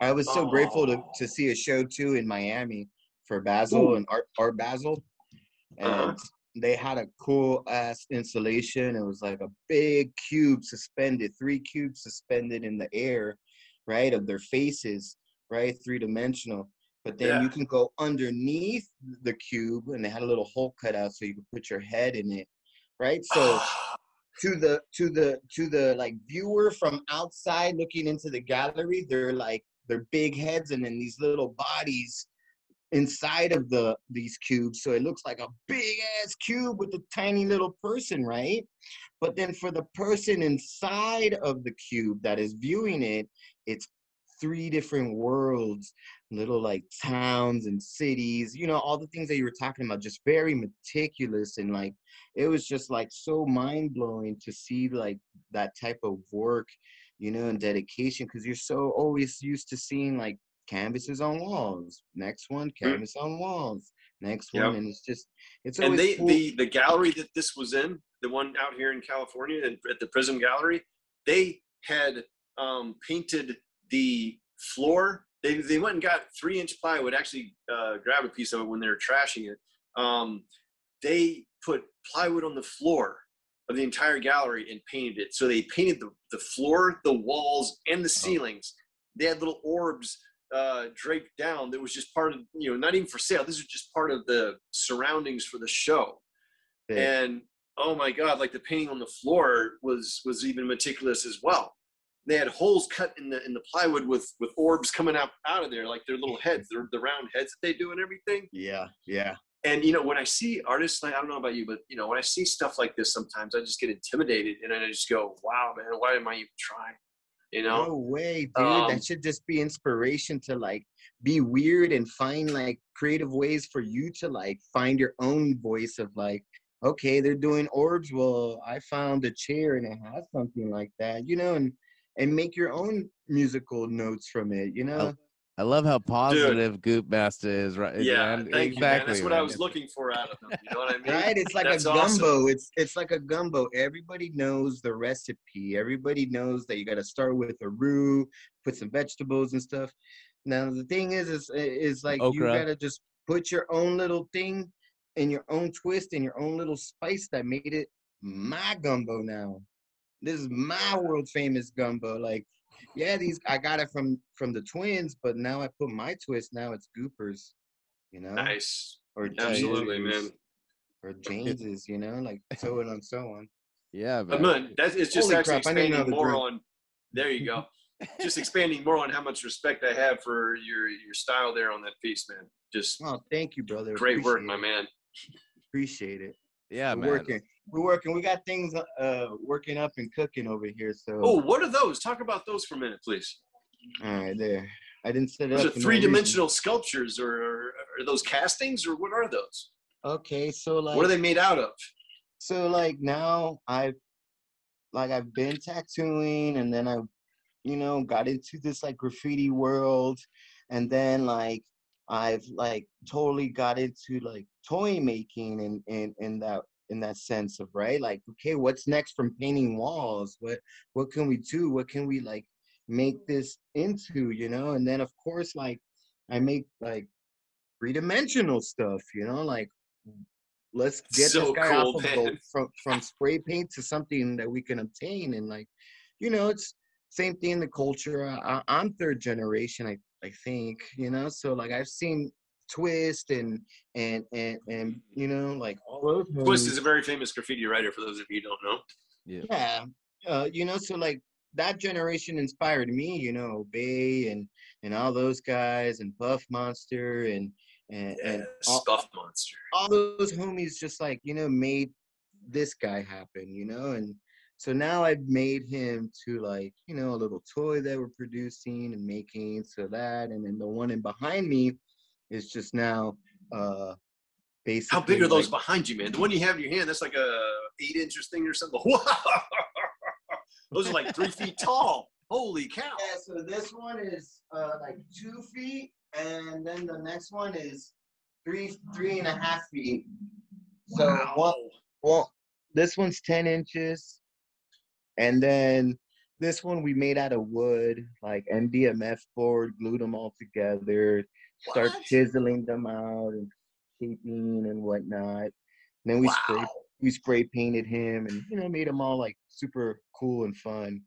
I was so grateful to, to see a show too in Miami for Basel and Art Art Basel, and Uh-huh. they had a cool ass installation. It was like a big cube suspended, three cubes suspended in the air, right, of their faces, right, three dimensional. But then you can go underneath the cube, and they had a little hole cut out so you could put your head in it, right? So to the to the to the like viewer from outside looking into the gallery they're like they're big heads and then these little bodies inside of the these cubes. So it looks like a big ass cube with a tiny little person right? But then for the person inside of the cube that is viewing it it's three different worlds little like towns and cities you know all the things that you were talking about just very meticulous and like it was just like so mind blowing to see like that type of work, you know, and dedication because you're so always used to seeing like canvases on walls. Next one, canvas on walls. Next Yep. one, and it's just it's and they cool. the the gallery that this was in the one out here in california at the prism gallery they had um, painted the floor they, they went and got three inch plywood actually uh, grab a piece of it when they were trashing it um, they put plywood on the floor of the entire gallery and painted it. So they painted the, the floor the walls and the ceilings. They had little orbs uh, draped down that was just part of you know not even for sale. This was just part of the surroundings for the show. Yeah. and oh my god like the painting on the floor was was even meticulous as well. They had holes cut in the in the plywood with with orbs coming out out of there like their little heads their, the round heads that they do and everything. Yeah, yeah. And you know when i see artists like i don't know about you but you know when i see stuff like this sometimes i just get intimidated and i just go wow man why am i even trying you know No way, dude. Um, that should just be inspiration to like be weird and find like creative ways for you to like find your own voice of like, okay, they're doing orbs. Well, I found a chair and it has something like that, you know, and and make your own musical notes from it, you know. I love how positive Goop Master is, right? yeah man. thank you man that's what i was looking for out of them you know what i mean Right, it's like That's a awesome. gumbo. It's it's like a gumbo. Everybody knows the recipe. Everybody knows that you got to start with a roux, put some vegetables and stuff. Now the thing is, is is like you gotta just put your own little thing and your own twist and your own little spice that made it my gumbo. Now, this is my world famous gumbo. Like, yeah, these I got it from from the twins, but now I put my twist. Now it's Goopers, you know, nice or absolutely Ginger's man or James's, you know, like so on and so on. Yeah, But man. man, that's it's just Holy actually crap, I need expanding another more drink. on. There you go. just expanding more on how much respect I have for your your style there on that piece, man. Just Oh, thank you, brother. great work, Appreciate my man. Appreciate it. Yeah, We're man. working. We're working. We got things uh working up and cooking over here. So Oh, what are those? Talk about those for a minute, please. all right, there. I didn't set it Those up. are three reason. dimensional sculptures, or, or are those castings, or what are those? Okay, so like what are they made out of? so like now I've like I've been tattooing and then I you know got into this like graffiti world and then like I've like totally got into like toy making and and in that in that sense of right like okay what's next from painting walls? What what can we do? What can we like make this into? You know and then of course like i make like three-dimensional stuff you know like let's get So this guy cool, off of the, from from spray paint to something that we can obtain and like you know it's same thing in the culture I, I- i'm third generation i i think you know so like i've seen twist and and and and you know like all those Twist is a very famous graffiti writer. For those of you who don't know, Yeah. yeah uh, you know so like that generation inspired me you know bay and and all those guys and buff monster and and, and all, Stuffed Monster. all those homies just like you know made this guy happen you know and so now i've made him to like you know a little toy that we're producing and making so that and then the one in behind me is just now uh basically How big are those like- behind you, man? The one you have in your hand, that's like a eight inches thing or something. Wow. those are like three feet tall. Holy cow! Yeah, so this one is uh, like two feet, and then the next one is three, three and a half feet. So Wow. one, well, this one's ten inches, and then this one we made out of wood, like MDMF board, glued them all together, start What? chiseling them out and shaping and whatnot. And then we spray we spray painted him and you know made him all like super cool and fun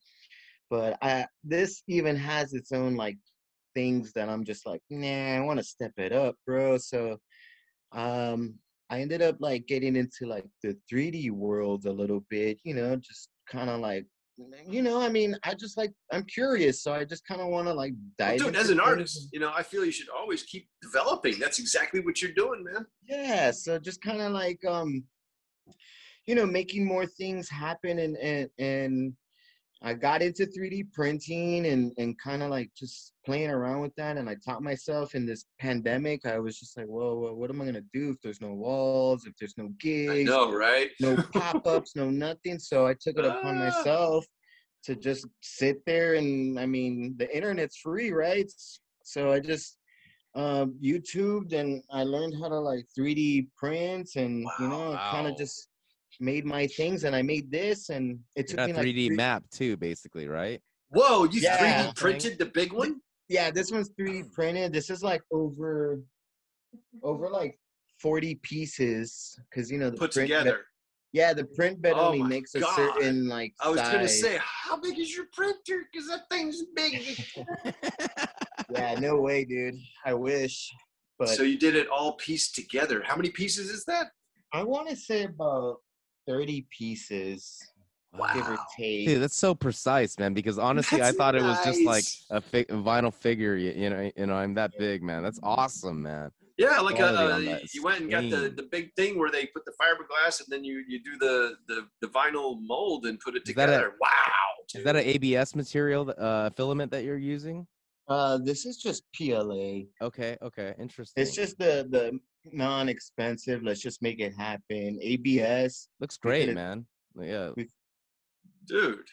but i this even has its own like things that i'm just like nah i want to step it up bro so um i ended up like getting into like the 3d world a little bit you know just kind of like you know i mean i just like i'm curious so i just kind of want to like Well, dive dude, as an artist, you know, I feel you should always keep developing. That's exactly what you're doing, man. yeah so just kind of like um you know making more things happen and and and i got into 3d printing and and kind of like just playing around with that and i taught myself in this pandemic i was just like whoa, whoa what am i gonna do if there's no walls if there's no I gigs know, right? no pop-ups no nothing so i took it upon Ah. myself to just sit there and i mean the internet's free right so i just um youtubed and i learned how to like 3d print and you know kind of just made my things and i made this and it took got me a like 3D three- map too, basically, right? Whoa, you Yeah. 3D printed the big one? yeah this one's 3d printed this is like over over like 40 pieces because you know the Put print bed- together. yeah the print bed Oh only my makes a God. certain like I was gonna say, how big is your printer? Because that thing's big. yeah no way dude i wish but so you did it all pieced together. How many pieces is that? I want to say about 30 pieces, give or take. Dude, that's so precise, man. Because honestly, I That's thought it was just like a, fi- a vinyl figure. You, you know, you know, I'm that big, man. That's awesome, man. Yeah, like Quality uh, on that is you went and got the, the big thing where they put the fiberglass and then you you do the the, the vinyl mold and put it Is that a- together. wow. Is that an. ABS material, uh, filament that you're using? Uh, this is just PLA. Okay, okay, interesting. It's just the the non-expensive. Let's just make it happen. ABS. looks great, could've- man. Yeah, dude?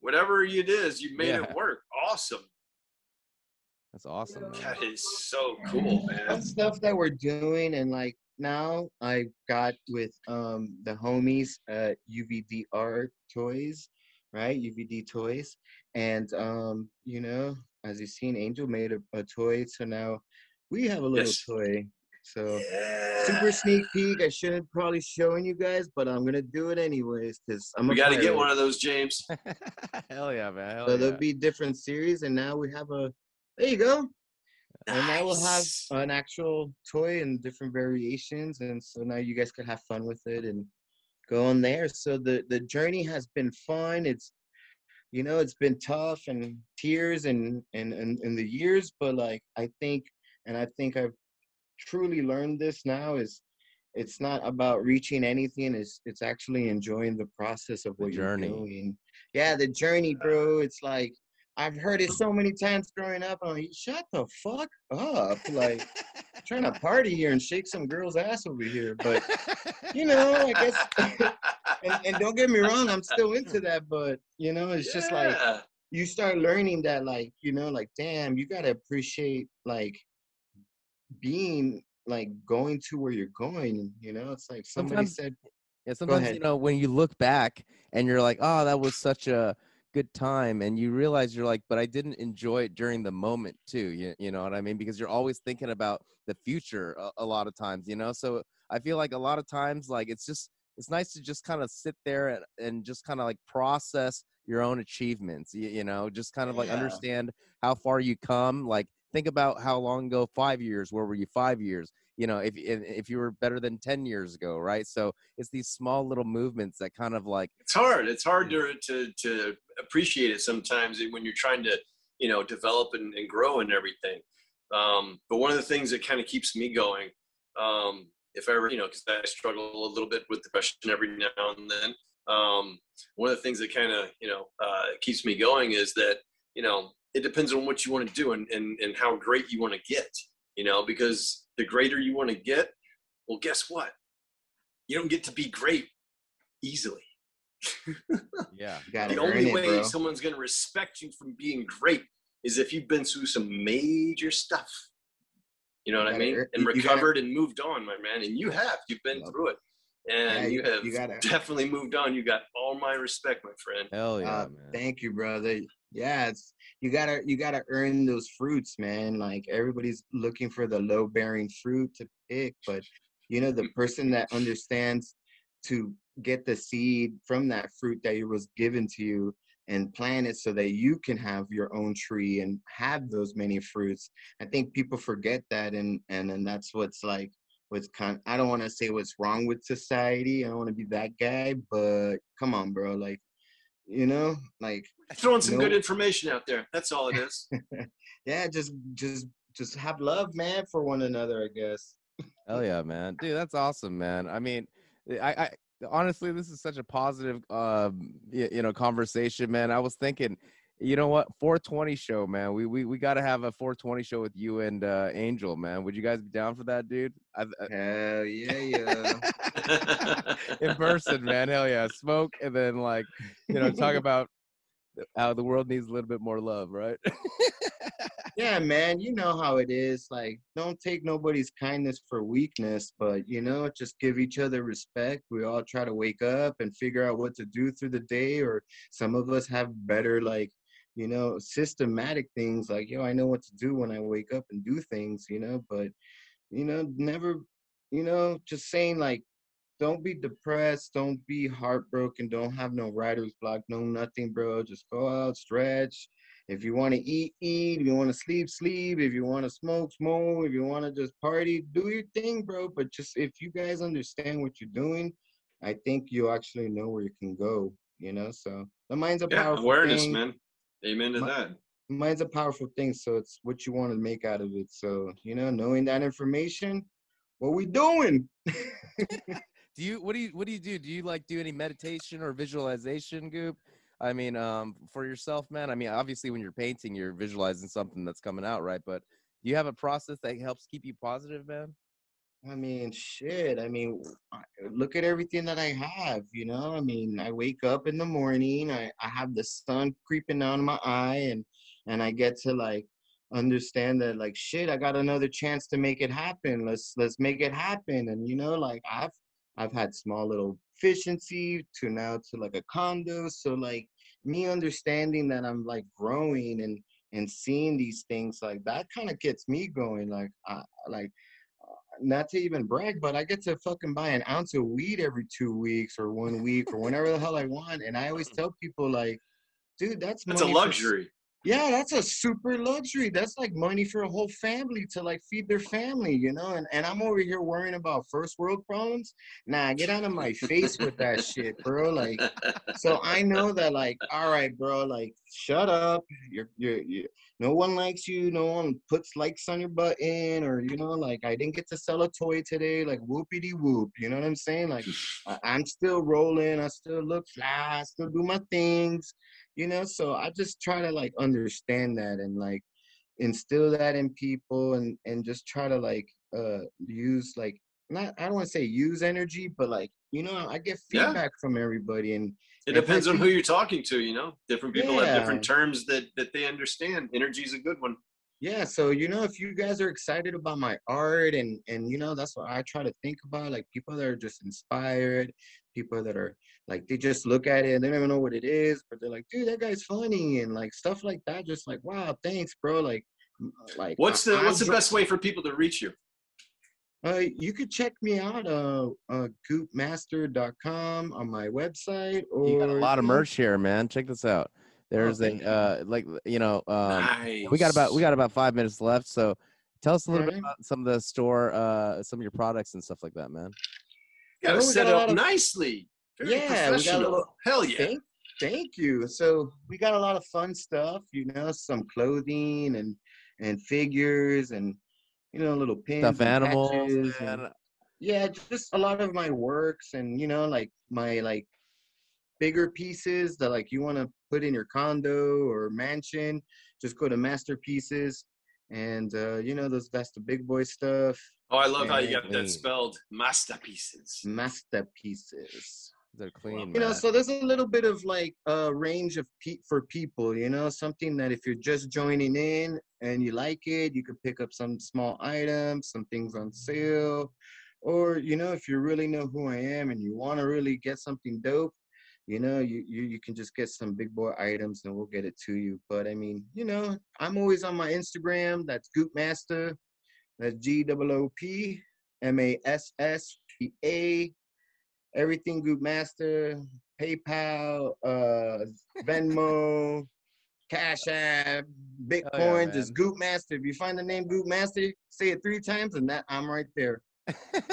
Whatever it is, you made Yeah. it work. Awesome. that's awesome, man. That is so cool, Fun man. stuff that we're doing, and like now I got with um the homies at UVDR Toys, right? UVD Toys, and um you know as you've seen, Angel made a, a toy, so now we have a little Yes. toy. So. Yeah. super sneak peek. I shouldn't probably showing you guys, but I'm gonna do it anyways because I'm. We got to get one of those, James. Hell yeah, man. Hell So yeah. there'll be different series, and now we have a. There you go. And now we'll have an actual toy in different variations, and so now you guys can have fun with it and go on there. So the the journey has been fun. It's you know it's been tough and tears and and and in the years, but like I think and I think I've truly learned this now is it's not about reaching anything it's it's actually enjoying the process of The what journey. you're doing yeah the journey bro it's like i've heard it so many times growing up i'm like shut the fuck up like trying to party here and shake some girl's ass over here but you know i guess and, and don't get me wrong i'm still into that but you know it's just like you start learning that like you know like damn you gotta appreciate like being like going to where you're going. You know, it's like somebody Sometimes- said, Yeah, sometimes you know when you look back and you're like, "Oh, that was such a good time," and you realize you're like, "But I didn't enjoy it during the moment too." You, you know what I mean? Because you're always thinking about the future a, a lot of times, you know. So I feel like a lot of times, like it's just it's nice to just kind of sit there and, and just kind of like process your own achievements. You, you know, just kind of like Yeah. understand how far you come. Like think about how long ago, five years. Where were you five years? You know, if if, you were better than ten years ago, right? So it's these small little movements that kind of like it's hard. It's hard to to to appreciate it sometimes when you're trying to you know develop and, and grow and everything. Um, but one of the things that kind of keeps me going, um, if ever you know, because I struggle a little bit with depression every now and then. Um, one of the things that kind of you know uh, keeps me going is that you know it depends on what you want to do and, and and how great you want to get. You know, because the greater you want to get, well, guess what? You don't get to be great easily. yeah, the only it, way bro." someone's going to respect you from being great is if you've been through some major stuff. You know You what I mean? earn- And you- you gotta- recovered and moved on, my man. And you have. You've been through it. And Yeah, you you- have you gotta- definitely moved on. You got all my respect, my friend. hell yeah, Uh, man. thank you, brother. Yeah, it's you gotta you gotta earn those fruits, man. Like everybody's looking for the low bearing fruit to pick, but you know the person that understands to get the seed from that fruit that was given to you and plant it so that you can have your own tree and have those many fruits. I think people forget that, and and then that's what's like what's kind. I don't want to say what's wrong with society. I don't want to be that guy, but come on, bro. Like you know, like Throwing some good information out there. That's all it is. yeah, just just just have love, man, for one another. I guess. Hell yeah, man, dude, that's awesome, man. I mean, I, I honestly, this is such a positive, um, you, you know, conversation, man. I was thinking, you know what, 420 show, man. We we we got to have a 420 show with you and uh, Angel, man. Would you guys be down for that, dude? I, Hell yeah, yeah. In person, man. Hell yeah, smoke and then like, you know, talk about how the world needs a little bit more love, right? yeah, man. You know how it is. Like, don't take nobody's kindness for weakness, but you know, just give each other respect. We all try to wake up and figure out what to do through the day, or some of us have better like. You know, systematic things like, yo, I know what to do when I wake up and do things, you know, but, you know, never, you know, just saying like, don't be depressed, don't be heartbroken, don't have no writer's block, no nothing, bro. Just go out, stretch. If you want to eat, eat. If you want to sleep, sleep. If you want to smoke, smoke. If you want to just party, do your thing, bro. But just if you guys understand what you're doing, I think you actually know where you can go. You know, so the mind's a yeah, powerful awareness, thing. man. Amen to My- that. Mind's a powerful thing, so it's what you want to make out of it. So you know, knowing that information, what we doing? do you what do you what do you do do you like do any meditation or visualization goop i mean um for yourself man i mean obviously when you're painting you're visualizing something that's coming out right but do you have a process that helps keep you positive man I mean, shit. I mean, look at everything that I have. You know, I mean, I wake up in the morning. I, I have the sun creeping down my eye, and and I get to like understand that like shit. I got another chance to make it happen. Let's let's make it happen. And you know, like I've I've had small little efficiency to now to like a condo. So like me understanding that I'm like growing and and seeing these things like that kind of gets me going. Like I like not to even brag, but I get to fucking buy an ounce of weed every two weeks or one week or whenever the hell I want. And I always tell people like, dude, that's That's a luxury. Yeah, that's a super luxury. That's like money for a whole family to like feed their family, you know. And and I'm over here worrying about first world problems. Nah, get out of my face with that shit, bro. Like, so I know that like, all right, bro, like, shut up. You're you're you. No one likes you. No one puts likes on your button, or you know, like I didn't get to sell a toy today. Like whoopity whoop. You know what I'm saying? Like I, I'm still rolling. I still look fly. I still do my things you know so i just try to like understand that and like instill that in people and and just try to like uh use like not i don't want to say use energy but like you know i get Yeah. feedback from everybody and It I depends on who you're talking to, you know. Different people have different terms that that they understand. Energy is a good one. yeah, so you know, if you guys are excited about my art and and you know, that's what I try to think about, like people that are just inspired, people that are like they just look at it and they don't even know what it is, but they're like, dude, that guy's funny and like stuff like that. Just like, wow, thanks, bro. Like, like What's the I'm What's the dr- best way for people to reach you? Uh, you could check me out uh, uh goopmaster.com on my website or You got a lot of merch here, man. Check this out. There's thank a uh, like you know, um, nice. we got about we got about five minutes left. So tell us a little bit about some of the store, uh, some of your products and stuff like that, man. Got to set got it up of- nicely. Very Yeah, we got a professional. little- Hell yeah. Thank, thank you. So we got a lot of fun stuff, you know, some clothing and and figures and you know little pins, Stuff and animals, patches and- yeah, just a lot of my works and you know like my like bigger pieces that like you want to put in your condo or mansion. Just go to masterpieces and uh, you know those that's the big boy stuff. Oh, I love how you Yeah, got that spelled. Masterpieces. Masterpieces. They're clean, you know man. so there's a little bit of like a range of pe- for people you know something that if you're just joining in and you like it you could pick up some small items some things on sale or you know if you really know who i am and you want to really get something dope you know you, you you can just get some big boy items and we'll get it to you but i mean you know i'm always on my instagram that's goop master that's g-o-o-p m-a-s-s-p-a everything Goop Master, PayPal, uh, Venmo, Cash App, Bitcoin, just man. Goop Master. If you find the name Goop Master, say it three times, and that I'm right there.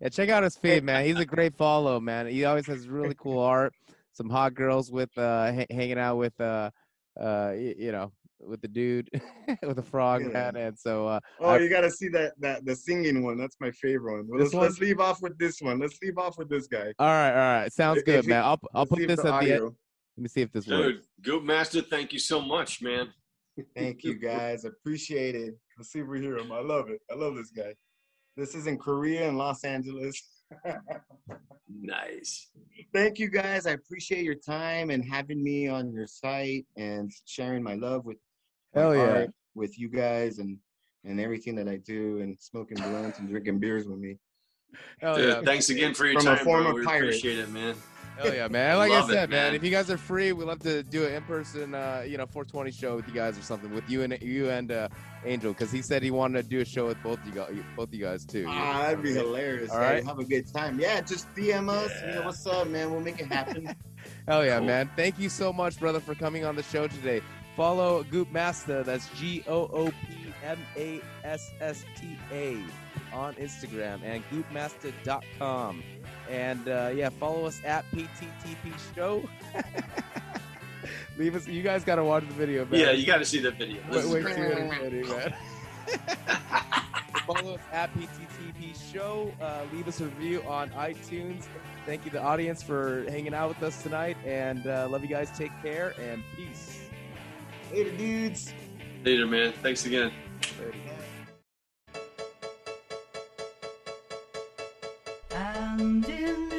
yeah, check out his feed, man. He's a great follow, man. He always has really cool art. Some hot girls with uh ha- hanging out with uh uh you know with the dude with the frog Yeah. man, and so uh Oh, I- you gotta see that that the singing one. That's my favorite one. Let's, let's leave off with this one. Let's leave off with this guy. all right, all right, sounds If- good, if he- man. I'll I'll put see if this at the end. Let me see if this works. Dude, Goop Master, thank you so much, man. Thank you guys. Appreciate it. Let's see if we hear him. I love it. I love this guy. This is in Korea and Los Angeles. Nice. Thank you guys. I appreciate your time and having me on your site and sharing my love with my Hell yeah. art with you guys and and everything that I do and smoking blunts and drinking beers with me. Hell Dude, yeah, thanks again for your From a time, bro. former We pirate. appreciate it, man. hell yeah, man. Like I Love it, said, man. man. if you guys are free, we'd love to do an in-person, uh, you know, 420 show with you guys or something with you and you and uh, Angel, because he said he wanted to do a show with both you guys, both you guys too. Ah, that'd be hilarious. All All right. right. Have a good time. Yeah, just DM us. You know what's up, man? We'll make it happen. Hell yeah, Cool. man. Thank you so much, brother, for coming on the show today. Follow Goop Master, that's G O O P M A S S T A on Instagram and goopmaster.com. And uh, yeah, follow us at PTTP Show. Leave us, you guys got to watch the video, man. Yeah, you got to see that video. This Wait, wait till you're man. Follow us at PTTP Show. Uh, leave us a review on iTunes. Thank you, the audience, for hanging out with us tonight. And uh, love you guys. Take care and peace. Later, dudes. Later, man. Thanks again. And in